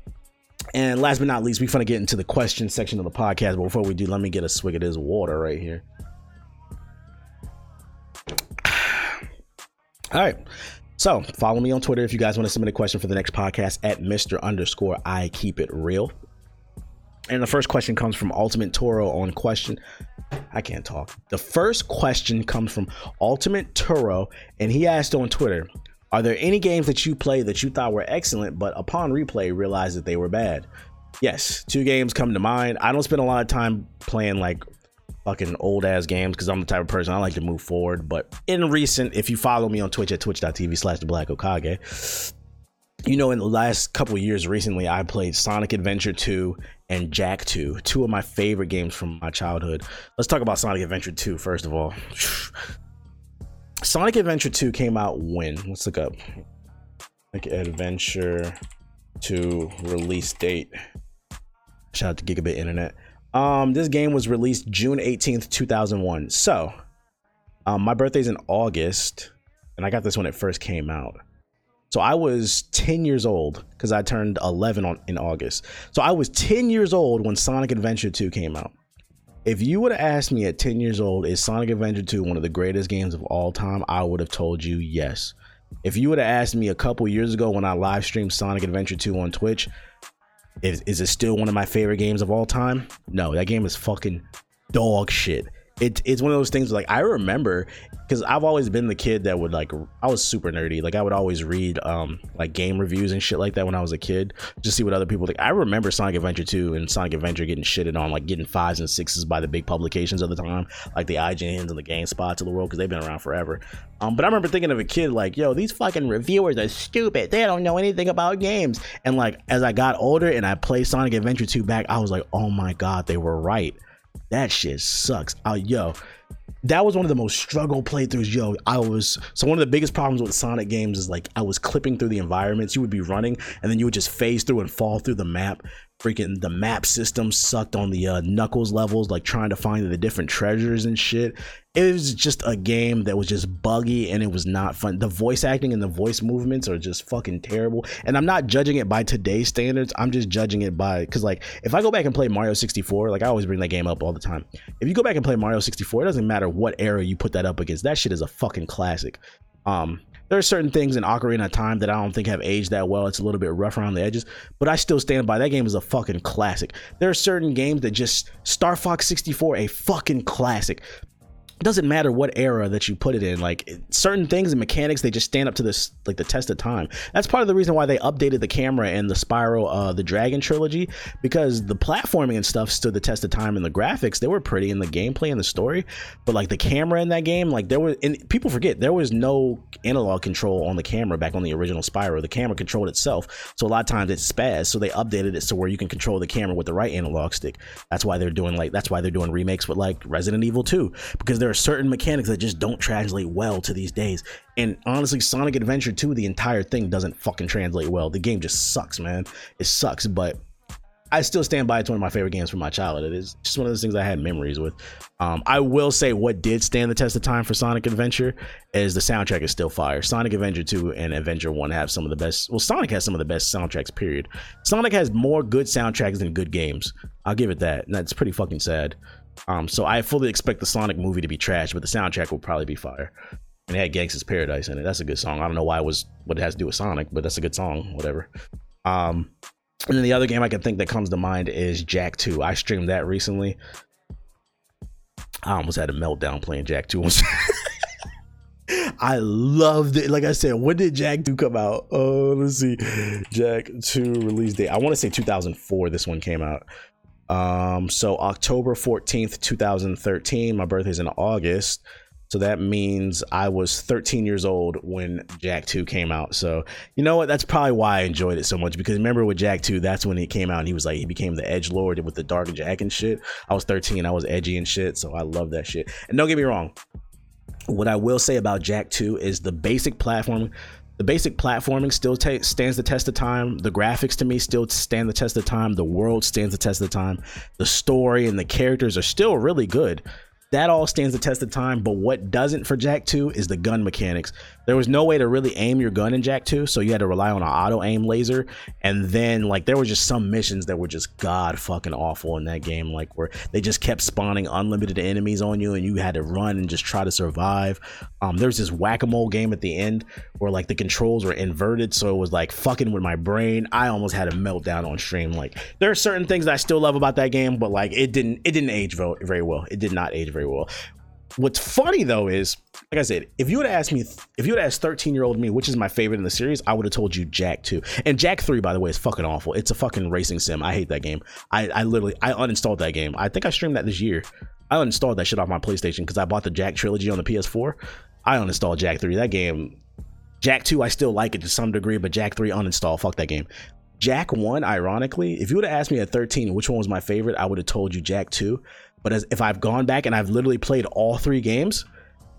Speaker 1: and last but not least, we finna get into the question section of the podcast. But before we do, let me get a swig of this water right here. [SIGHS] All right. So follow me on Twitter if you guys want to submit a question for the next podcast at Mr. underscore I keep it real. And the first question comes from Ultimate Toro on question. I can't talk. The first question comes from Ultimate Toro, and he asked on Twitter, are there any games that you played that you thought were excellent, but upon replay realized that they were bad? Yes, two games come to mind. I don't spend a lot of time playing like fucking old ass games because I'm the type of person I like to move forward. But in recent, if you follow me on Twitch at twitch.tv slash the black Hokage, you know, in the last couple years recently, I played Sonic Adventure 2 and Jak 2, two of my favorite games from my childhood. Let's talk about Sonic Adventure 2 first of all. Sonic Adventure 2 came out when? Let's look up. Like Adventure 2 release date. Shout out to Gigabit Internet. Um, this game was released June 18th, 2001. So, um, my birthday's in August, and I got this when it first came out. So I was 10 years old because I turned 11 on, in August. So I was 10 years old when Sonic Adventure 2 came out if you would have asked me at 10 years old, is Sonic Adventure 2 one of the greatest games of all time? I would have told you yes. If you would have asked me a couple years ago when I live streamed Sonic Adventure 2 on Twitch, is, is it still one of my favorite games of all time? No, that game is fucking dog shit it, it's one of those things like I remember because I've always been the kid that would like I was super nerdy. Like I would always read um like game reviews and shit like that when I was a kid just see what other people think I remember Sonic Adventure 2 and Sonic Adventure getting shitted on like getting fives and sixes by the big publications of the time like the IGNs and the GameSpots of the world because they've been around forever. Um but I remember thinking of a kid like yo these fucking reviewers are stupid. They don't know anything about games. And like as I got older and I played Sonic Adventure 2 back I was like oh my god they were right that shit sucks. Uh, yo, that was one of the most struggle playthroughs. Yo, I was so one of the biggest problems with Sonic games is like I was clipping through the environments. You would be running and then you would just phase through and fall through the map. Freaking the map system sucked on the uh, Knuckles levels, like trying to find the different treasures and shit it was just a game that was just buggy and it was not fun. The voice acting and the voice movements are just fucking terrible. And I'm not judging it by today's standards. I'm just judging it by because like if I go back and play Mario 64, like I always bring that game up all the time. If you go back and play Mario 64, it doesn't matter what era you put that up against. That shit is a fucking classic. Um, there are certain things in Ocarina of Time that I don't think have aged that well. It's a little bit rough around the edges, but I still stand by that game is a fucking classic. There are certain games that just Star Fox 64, a fucking classic doesn't matter what era that you put it in like certain things and mechanics they just stand up to this like the test of time. That's part of the reason why they updated the camera in the Spyro uh the dragon trilogy because the platforming and stuff stood the test of time and the graphics they were pretty in the gameplay and the story but like the camera in that game like there was and people forget there was no analog control on the camera back on the original Spyro. The camera controlled itself so a lot of times it's spaz so they updated it so where you can control the camera with the right analog stick. That's why they're doing like that's why they're doing remakes with like Resident Evil 2 because there are certain mechanics that just don't translate well to these days. And honestly, Sonic Adventure 2, the entire thing doesn't fucking translate well. The game just sucks, man. It sucks, but I still stand by it's one of my favorite games from my childhood. It is just one of those things I had memories with. Um, I will say what did stand the test of time for Sonic Adventure is the soundtrack is still fire. Sonic Adventure 2 and Adventure 1 have some of the best. Well, Sonic has some of the best soundtracks, period. Sonic has more good soundtracks than good games. I'll give it that. And that's pretty fucking sad. Um, so I fully expect the Sonic movie to be trash, but the soundtrack will probably be fire. And it had Gangsta's Paradise in it. That's a good song. I don't know why it was what it has to do with Sonic, but that's a good song. Whatever. Um, and then the other game I can think that comes to mind is Jak 2. I streamed that recently. I almost had a meltdown playing Jak 2. [LAUGHS] I loved it. Like I said, when did Jak 2 come out? Oh, let's see. Jak 2 release date. I want to say 2004 this one came out. Um, so October 14th, 2013. My birthday's in August. So that means I was 13 years old when Jak 2 came out. So you know what? That's probably why I enjoyed it so much because remember with Jak 2, that's when he came out and he was like he became the edge lord with the dark Jak and shit. I was 13, I was edgy and shit, so I love that shit. And don't get me wrong, what I will say about Jak 2 is the basic platform the basic platforming still ta- stands the test of time. The graphics to me still stand the test of time. The world stands the test of time. The story and the characters are still really good that all stands the test of time. But what doesn't for Jak 2 is the gun mechanics. There was no way to really aim your gun in Jak 2, so you had to rely on an auto aim laser. And then like there were just some missions that were just god fucking awful in that game, like where they just kept spawning unlimited enemies on you, and you had to run and just try to survive. Um, there's this whack a mole game at the end where like the controls were inverted, so it was like fucking with my brain. I almost had a meltdown on stream. Like there are certain things that I still love about that game, but like it didn't it didn't age very well. It did not age very well. What's funny though is, like I said, if you would asked me, if you would asked 13 year old me, which is my favorite in the series, I would have told you Jak 2. And Jak 3, by the way, is fucking awful. It's a fucking racing sim. I hate that game. I, I literally, I uninstalled that game. I think I streamed that this year. I uninstalled that shit off my PlayStation because I bought the Jak trilogy on the PS4. I uninstalled Jak 3. That game, Jak 2, I still like it to some degree, but Jak 3 uninstall. Fuck that game. Jak 1, ironically, if you would have asked me at 13 which one was my favorite, I would have told you Jak 2. But as if I've gone back and I've literally played all three games,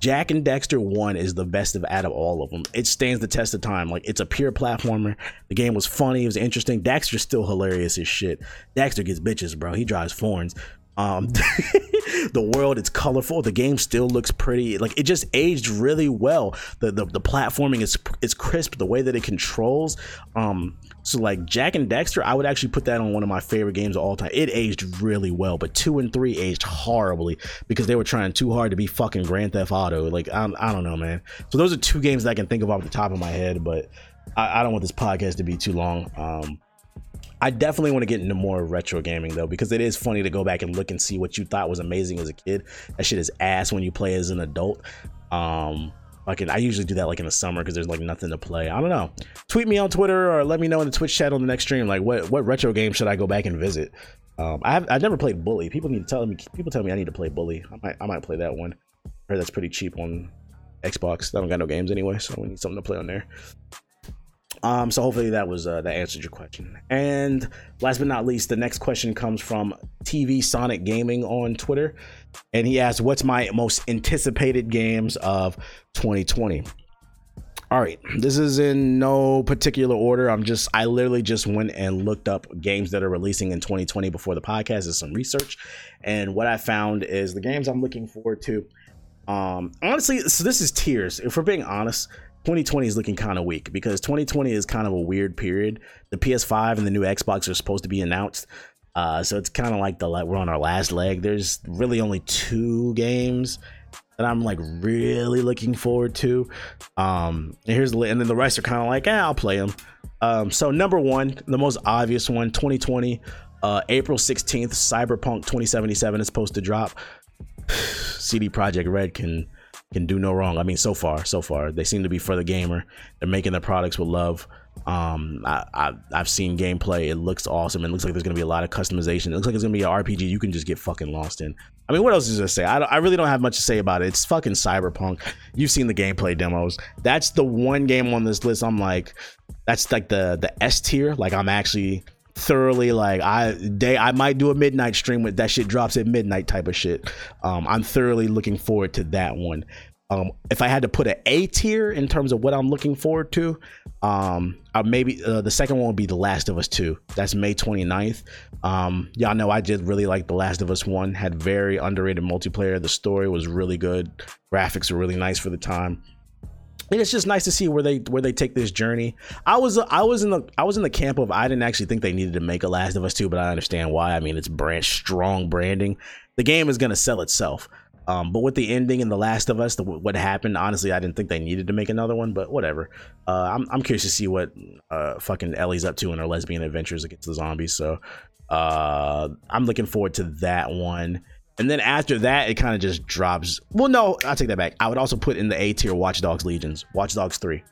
Speaker 1: Jak and Daxter 1 is the best of out of all of them. It stands the test of time. Like it's a pure platformer. The game was funny, it was interesting. Daxter's still hilarious as shit. Daxter gets bitches, bro. He drives foreigns. Um, [LAUGHS] the world it's colorful. The game still looks pretty. Like it just aged really well. The the, the platforming is is crisp. The way that it controls. Um, so like Jak and Daxter, I would actually put that on one of my favorite games of all time. It aged really well, but two and three aged horribly because they were trying too hard to be fucking Grand Theft Auto. Like I'm, I don't know, man. So those are two games that I can think of off the top of my head, but I, I don't want this podcast to be too long. Um, I definitely want to get into more retro gaming though, because it is funny to go back and look and see what you thought was amazing as a kid. That shit is ass when you play as an adult. Um, like I usually do that like in the summer because there's like nothing to play. I don't know. Tweet me on Twitter or let me know in the Twitch chat on the next stream. Like what what retro game should I go back and visit? Um, I have I've never played Bully. People need to tell me. People tell me I need to play Bully. I might I might play that one. I heard that's pretty cheap on Xbox. I don't got no games anyway, so we need something to play on there. Um, so hopefully that was uh, that answered your question. And last but not least, the next question comes from TV Sonic Gaming on Twitter, and he asked, "What's my most anticipated games of 2020?" All right, this is in no particular order. I'm just I literally just went and looked up games that are releasing in 2020 before the podcast, Is some research, and what I found is the games I'm looking forward to. Um, honestly, so this is tiers. If we're being honest, 2020 is looking kind of weak because 2020 is kind of a weird period. The PS5 and the new Xbox are supposed to be announced. Uh, so it's kind of like the we're on our last leg. There's really only two games that I'm like really looking forward to. Um, and here's the and then the rest are kind of like, eh, I'll play them. Um, so number one, the most obvious one, 2020, uh, April 16th, Cyberpunk 2077 is supposed to drop. [SIGHS] CD Projekt Red can can do no wrong. I mean, so far, so far, they seem to be for the gamer. They're making their products with love. Um, I, I have seen gameplay. It looks awesome. It looks like there's gonna be a lot of customization. It looks like it's gonna be an RPG you can just get fucking lost in. I mean, what else is to say? I, I really don't have much to say about it. It's fucking cyberpunk. You've seen the gameplay demos. That's the one game on this list. I'm like, that's like the the S tier. Like I'm actually thoroughly like I day I might do a midnight stream with that shit drops at midnight type of shit. Um, I'm thoroughly looking forward to that one. Um, if I had to put an A tier in terms of what I'm looking forward to, um, uh, maybe uh, the second one would be The Last of Us 2. That's May 29th. Um, y'all know I did really like The Last of Us 1, had very underrated multiplayer. The story was really good, graphics were really nice for the time and it's just nice to see where they where they take this journey. I was I was in the I was in the camp of I didn't actually think they needed to make a Last of Us 2, but I understand why. I mean, it's brand strong branding. The game is gonna sell itself. Um, but with the ending in The Last of Us, the, what happened, honestly, I didn't think they needed to make another one, but whatever. Uh, I'm, I'm curious to see what uh, fucking Ellie's up to in her lesbian adventures against the zombies. So uh, I'm looking forward to that one. And then after that, it kind of just drops. Well, no, I'll take that back. I would also put in the A tier Watch Dogs Legions, Watch Dogs 3.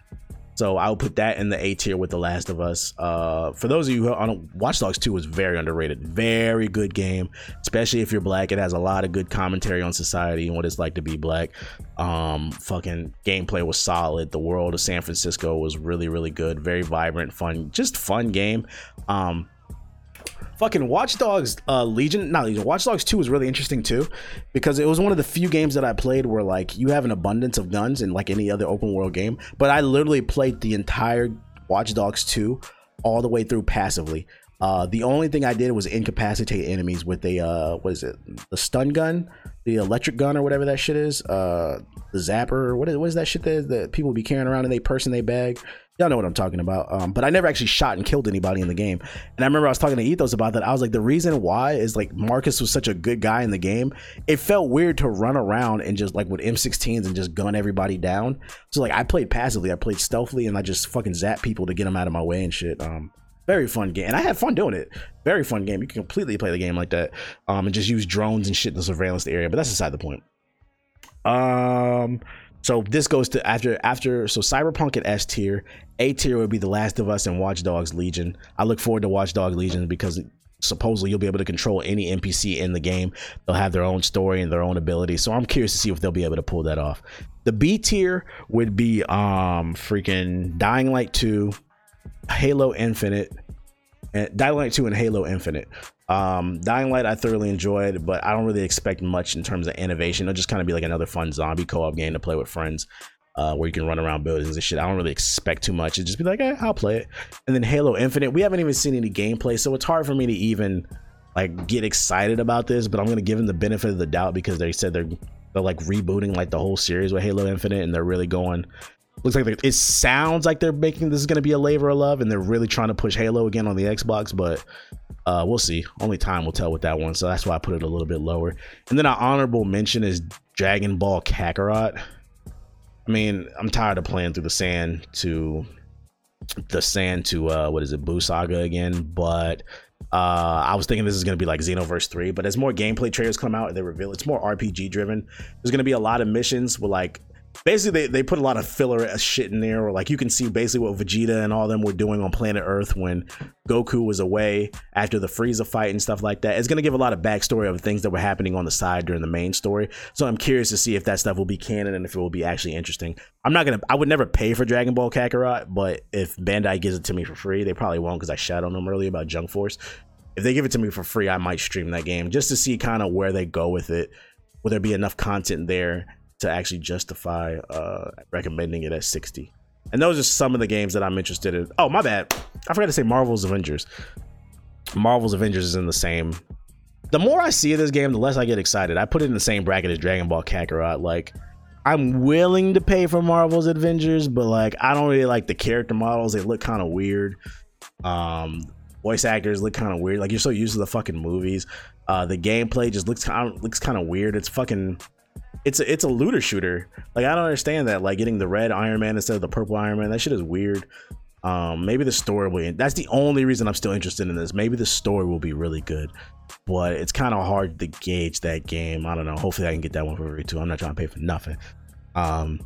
Speaker 1: So I'll put that in the A tier with The Last of Us. Uh, for those of you who on Watch Dogs 2 was very underrated. Very good game, especially if you're black. It has a lot of good commentary on society and what it's like to be black. Um, fucking gameplay was solid. The world of San Francisco was really, really good. Very vibrant, fun, just fun game. Um, fucking Watch Dogs uh, Legion, not Legion, Watch Dogs 2 was really interesting too because it was one of the few games that I played where like you have an abundance of guns in like any other open world game, but I literally played the entire Watch Dogs 2 all the way through passively. Uh, the only thing I did was incapacitate enemies with a uh, what is it? The stun gun, the electric gun, or whatever that shit is. Uh, the zapper. What is what is that shit that, that people be carrying around in their purse and they bag? Y'all know what I'm talking about. Um, but I never actually shot and killed anybody in the game. And I remember I was talking to Ethos about that. I was like, the reason why is like Marcus was such a good guy in the game. It felt weird to run around and just like with M16s and just gun everybody down. So like I played passively, I played stealthily, and I just fucking zap people to get them out of my way and shit. Um, very fun game, and I had fun doing it. Very fun game. You can completely play the game like that, um, and just use drones and shit in the surveillance area. But that's aside the point. Um, so this goes to after after so Cyberpunk at S tier, A tier would be The Last of Us and Watch Dogs Legion. I look forward to Watch Dogs Legion because supposedly you'll be able to control any NPC in the game. They'll have their own story and their own ability. So I'm curious to see if they'll be able to pull that off. The B tier would be um freaking Dying Light 2, Halo Infinite, and Dying Light 2 and Halo Infinite. Um, Dying Light I thoroughly enjoyed, but I don't really expect much in terms of innovation. It'll just kind of be like another fun zombie co-op game to play with friends. Uh, where you can run around buildings and shit. I don't really expect too much. It just be like, eh, I'll play it. And then Halo Infinite, we haven't even seen any gameplay, so it's hard for me to even like get excited about this. But I'm gonna give them the benefit of the doubt because they said they're they're like rebooting like the whole series with Halo Infinite, and they're really going looks like it sounds like they're making this is going to be a labor of love and they're really trying to push halo again on the xbox but uh, we'll see. Only time will tell with that one so that's why i put it a little bit lower. And then an honorable mention is dragon ball kakarot. I mean i'm tired of playing through the sand to the sand to uh what is it Buu saga again but uh, I was thinking this is going to be like Xenoverse 3, but as more gameplay trailers come out and they reveal it's more RPG driven, there's going to be a lot of missions with like basically they, they put a lot of filler shit in there or like you can see basically what vegeta and all them were doing on planet earth when goku was away after the frieza fight and stuff like that. It's going to give a lot of backstory of things that were happening on the side during the main story. So i'm curious to see if that stuff will be canon and if it will be actually interesting. I'm not gonna i would never pay for dragon ball kakarot but if bandai gives it to me for free they probably won't because i shot on them earlier about Jump Force. If they give it to me for free i might stream that game just to see kind of where they go with it. Will there be enough content there to actually justify uh, recommending it at 60. And those are some of the games that I'm interested in. Oh, my bad. I forgot to say Marvel's Avengers. Marvel's Avengers is in the same. The more I see of this game, the less I get excited. I put it in the same bracket as Dragon Ball Kakarot. Like, I'm willing to pay for Marvel's Avengers, but like, I don't really like the character models. They look kind of weird. Um, voice actors look kind of weird. Like, you're so used to the fucking movies. Uh, the gameplay just looks kind of looks kind of weird. It's fucking it's a, it's a looter shooter. Like I don't understand that. Like getting the red Iron Man instead of the purple Iron Man. That shit is weird. Um, maybe the story will. That's the only reason I'm still interested in this. Maybe the story will be really good, but it's kind of hard to gauge that game. I don't know. Hopefully, I can get that one for free too. I'm not trying to pay for nothing. Um,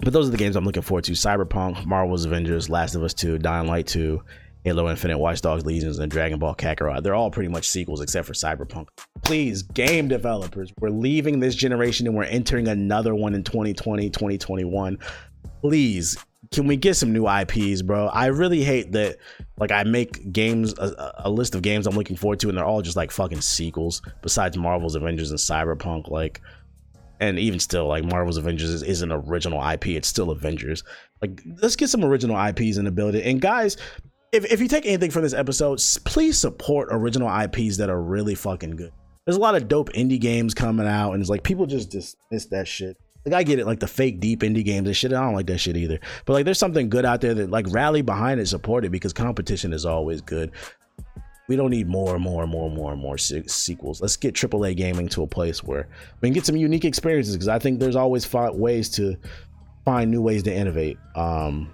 Speaker 1: but those are the games I'm looking forward to: Cyberpunk, Marvel's Avengers, Last of Us 2, Dying Light 2, Halo Infinite, Watch Dogs Legions, and Dragon Ball Kakarot. They're all pretty much sequels except for Cyberpunk. Please, game developers, we're leaving this generation and we're entering another one in 2020, 2021. Please, can we get some new IPs, bro? I really hate that. Like, I make games, a, a list of games I'm looking forward to, and they're all just like fucking sequels. Besides Marvel's Avengers and Cyberpunk, like, and even still, like Marvel's Avengers is, is an original IP. It's still Avengers. Like, let's get some original IPs in the building. And guys, if, if you take anything from this episode, please support original IPs that are really fucking good. There's a lot of dope indie games coming out, and it's like people just dismiss that shit. Like I get it, like the fake deep indie games and shit. I don't like that shit either. But like, there's something good out there that like rally behind it, support it because competition is always good. We don't need more and more and more and more and more sequels. Let's get AAA gaming to a place where we can get some unique experiences because I think there's always ways to find new ways to innovate. Um,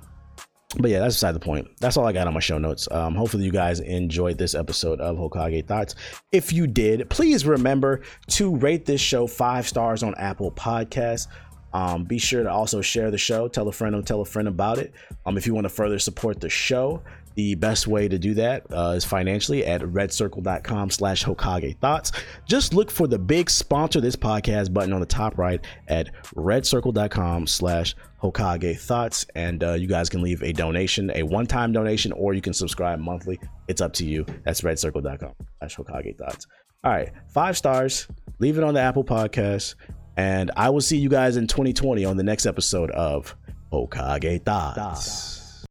Speaker 1: but yeah, that's beside the point. That's all I got on my show notes. Um, hopefully, you guys enjoyed this episode of Hokage Thoughts. If you did, please remember to rate this show five stars on Apple Podcasts. Um, be sure to also share the show. Tell a friend or tell a friend about it. Um, if you want to further support the show, the best way to do that uh, is financially at redcircle.com slash Hokage Thoughts. Just look for the big sponsor this podcast button on the top right at redcircle.com slash Hokage Thoughts. And uh, you guys can leave a donation, a one-time donation, or you can subscribe monthly. It's up to you. That's redcircle.com slash Hokage Thoughts. All right, five stars. Leave it on the Apple Podcast. And I will see you guys in 2020 on the next episode of Hokage Thoughts.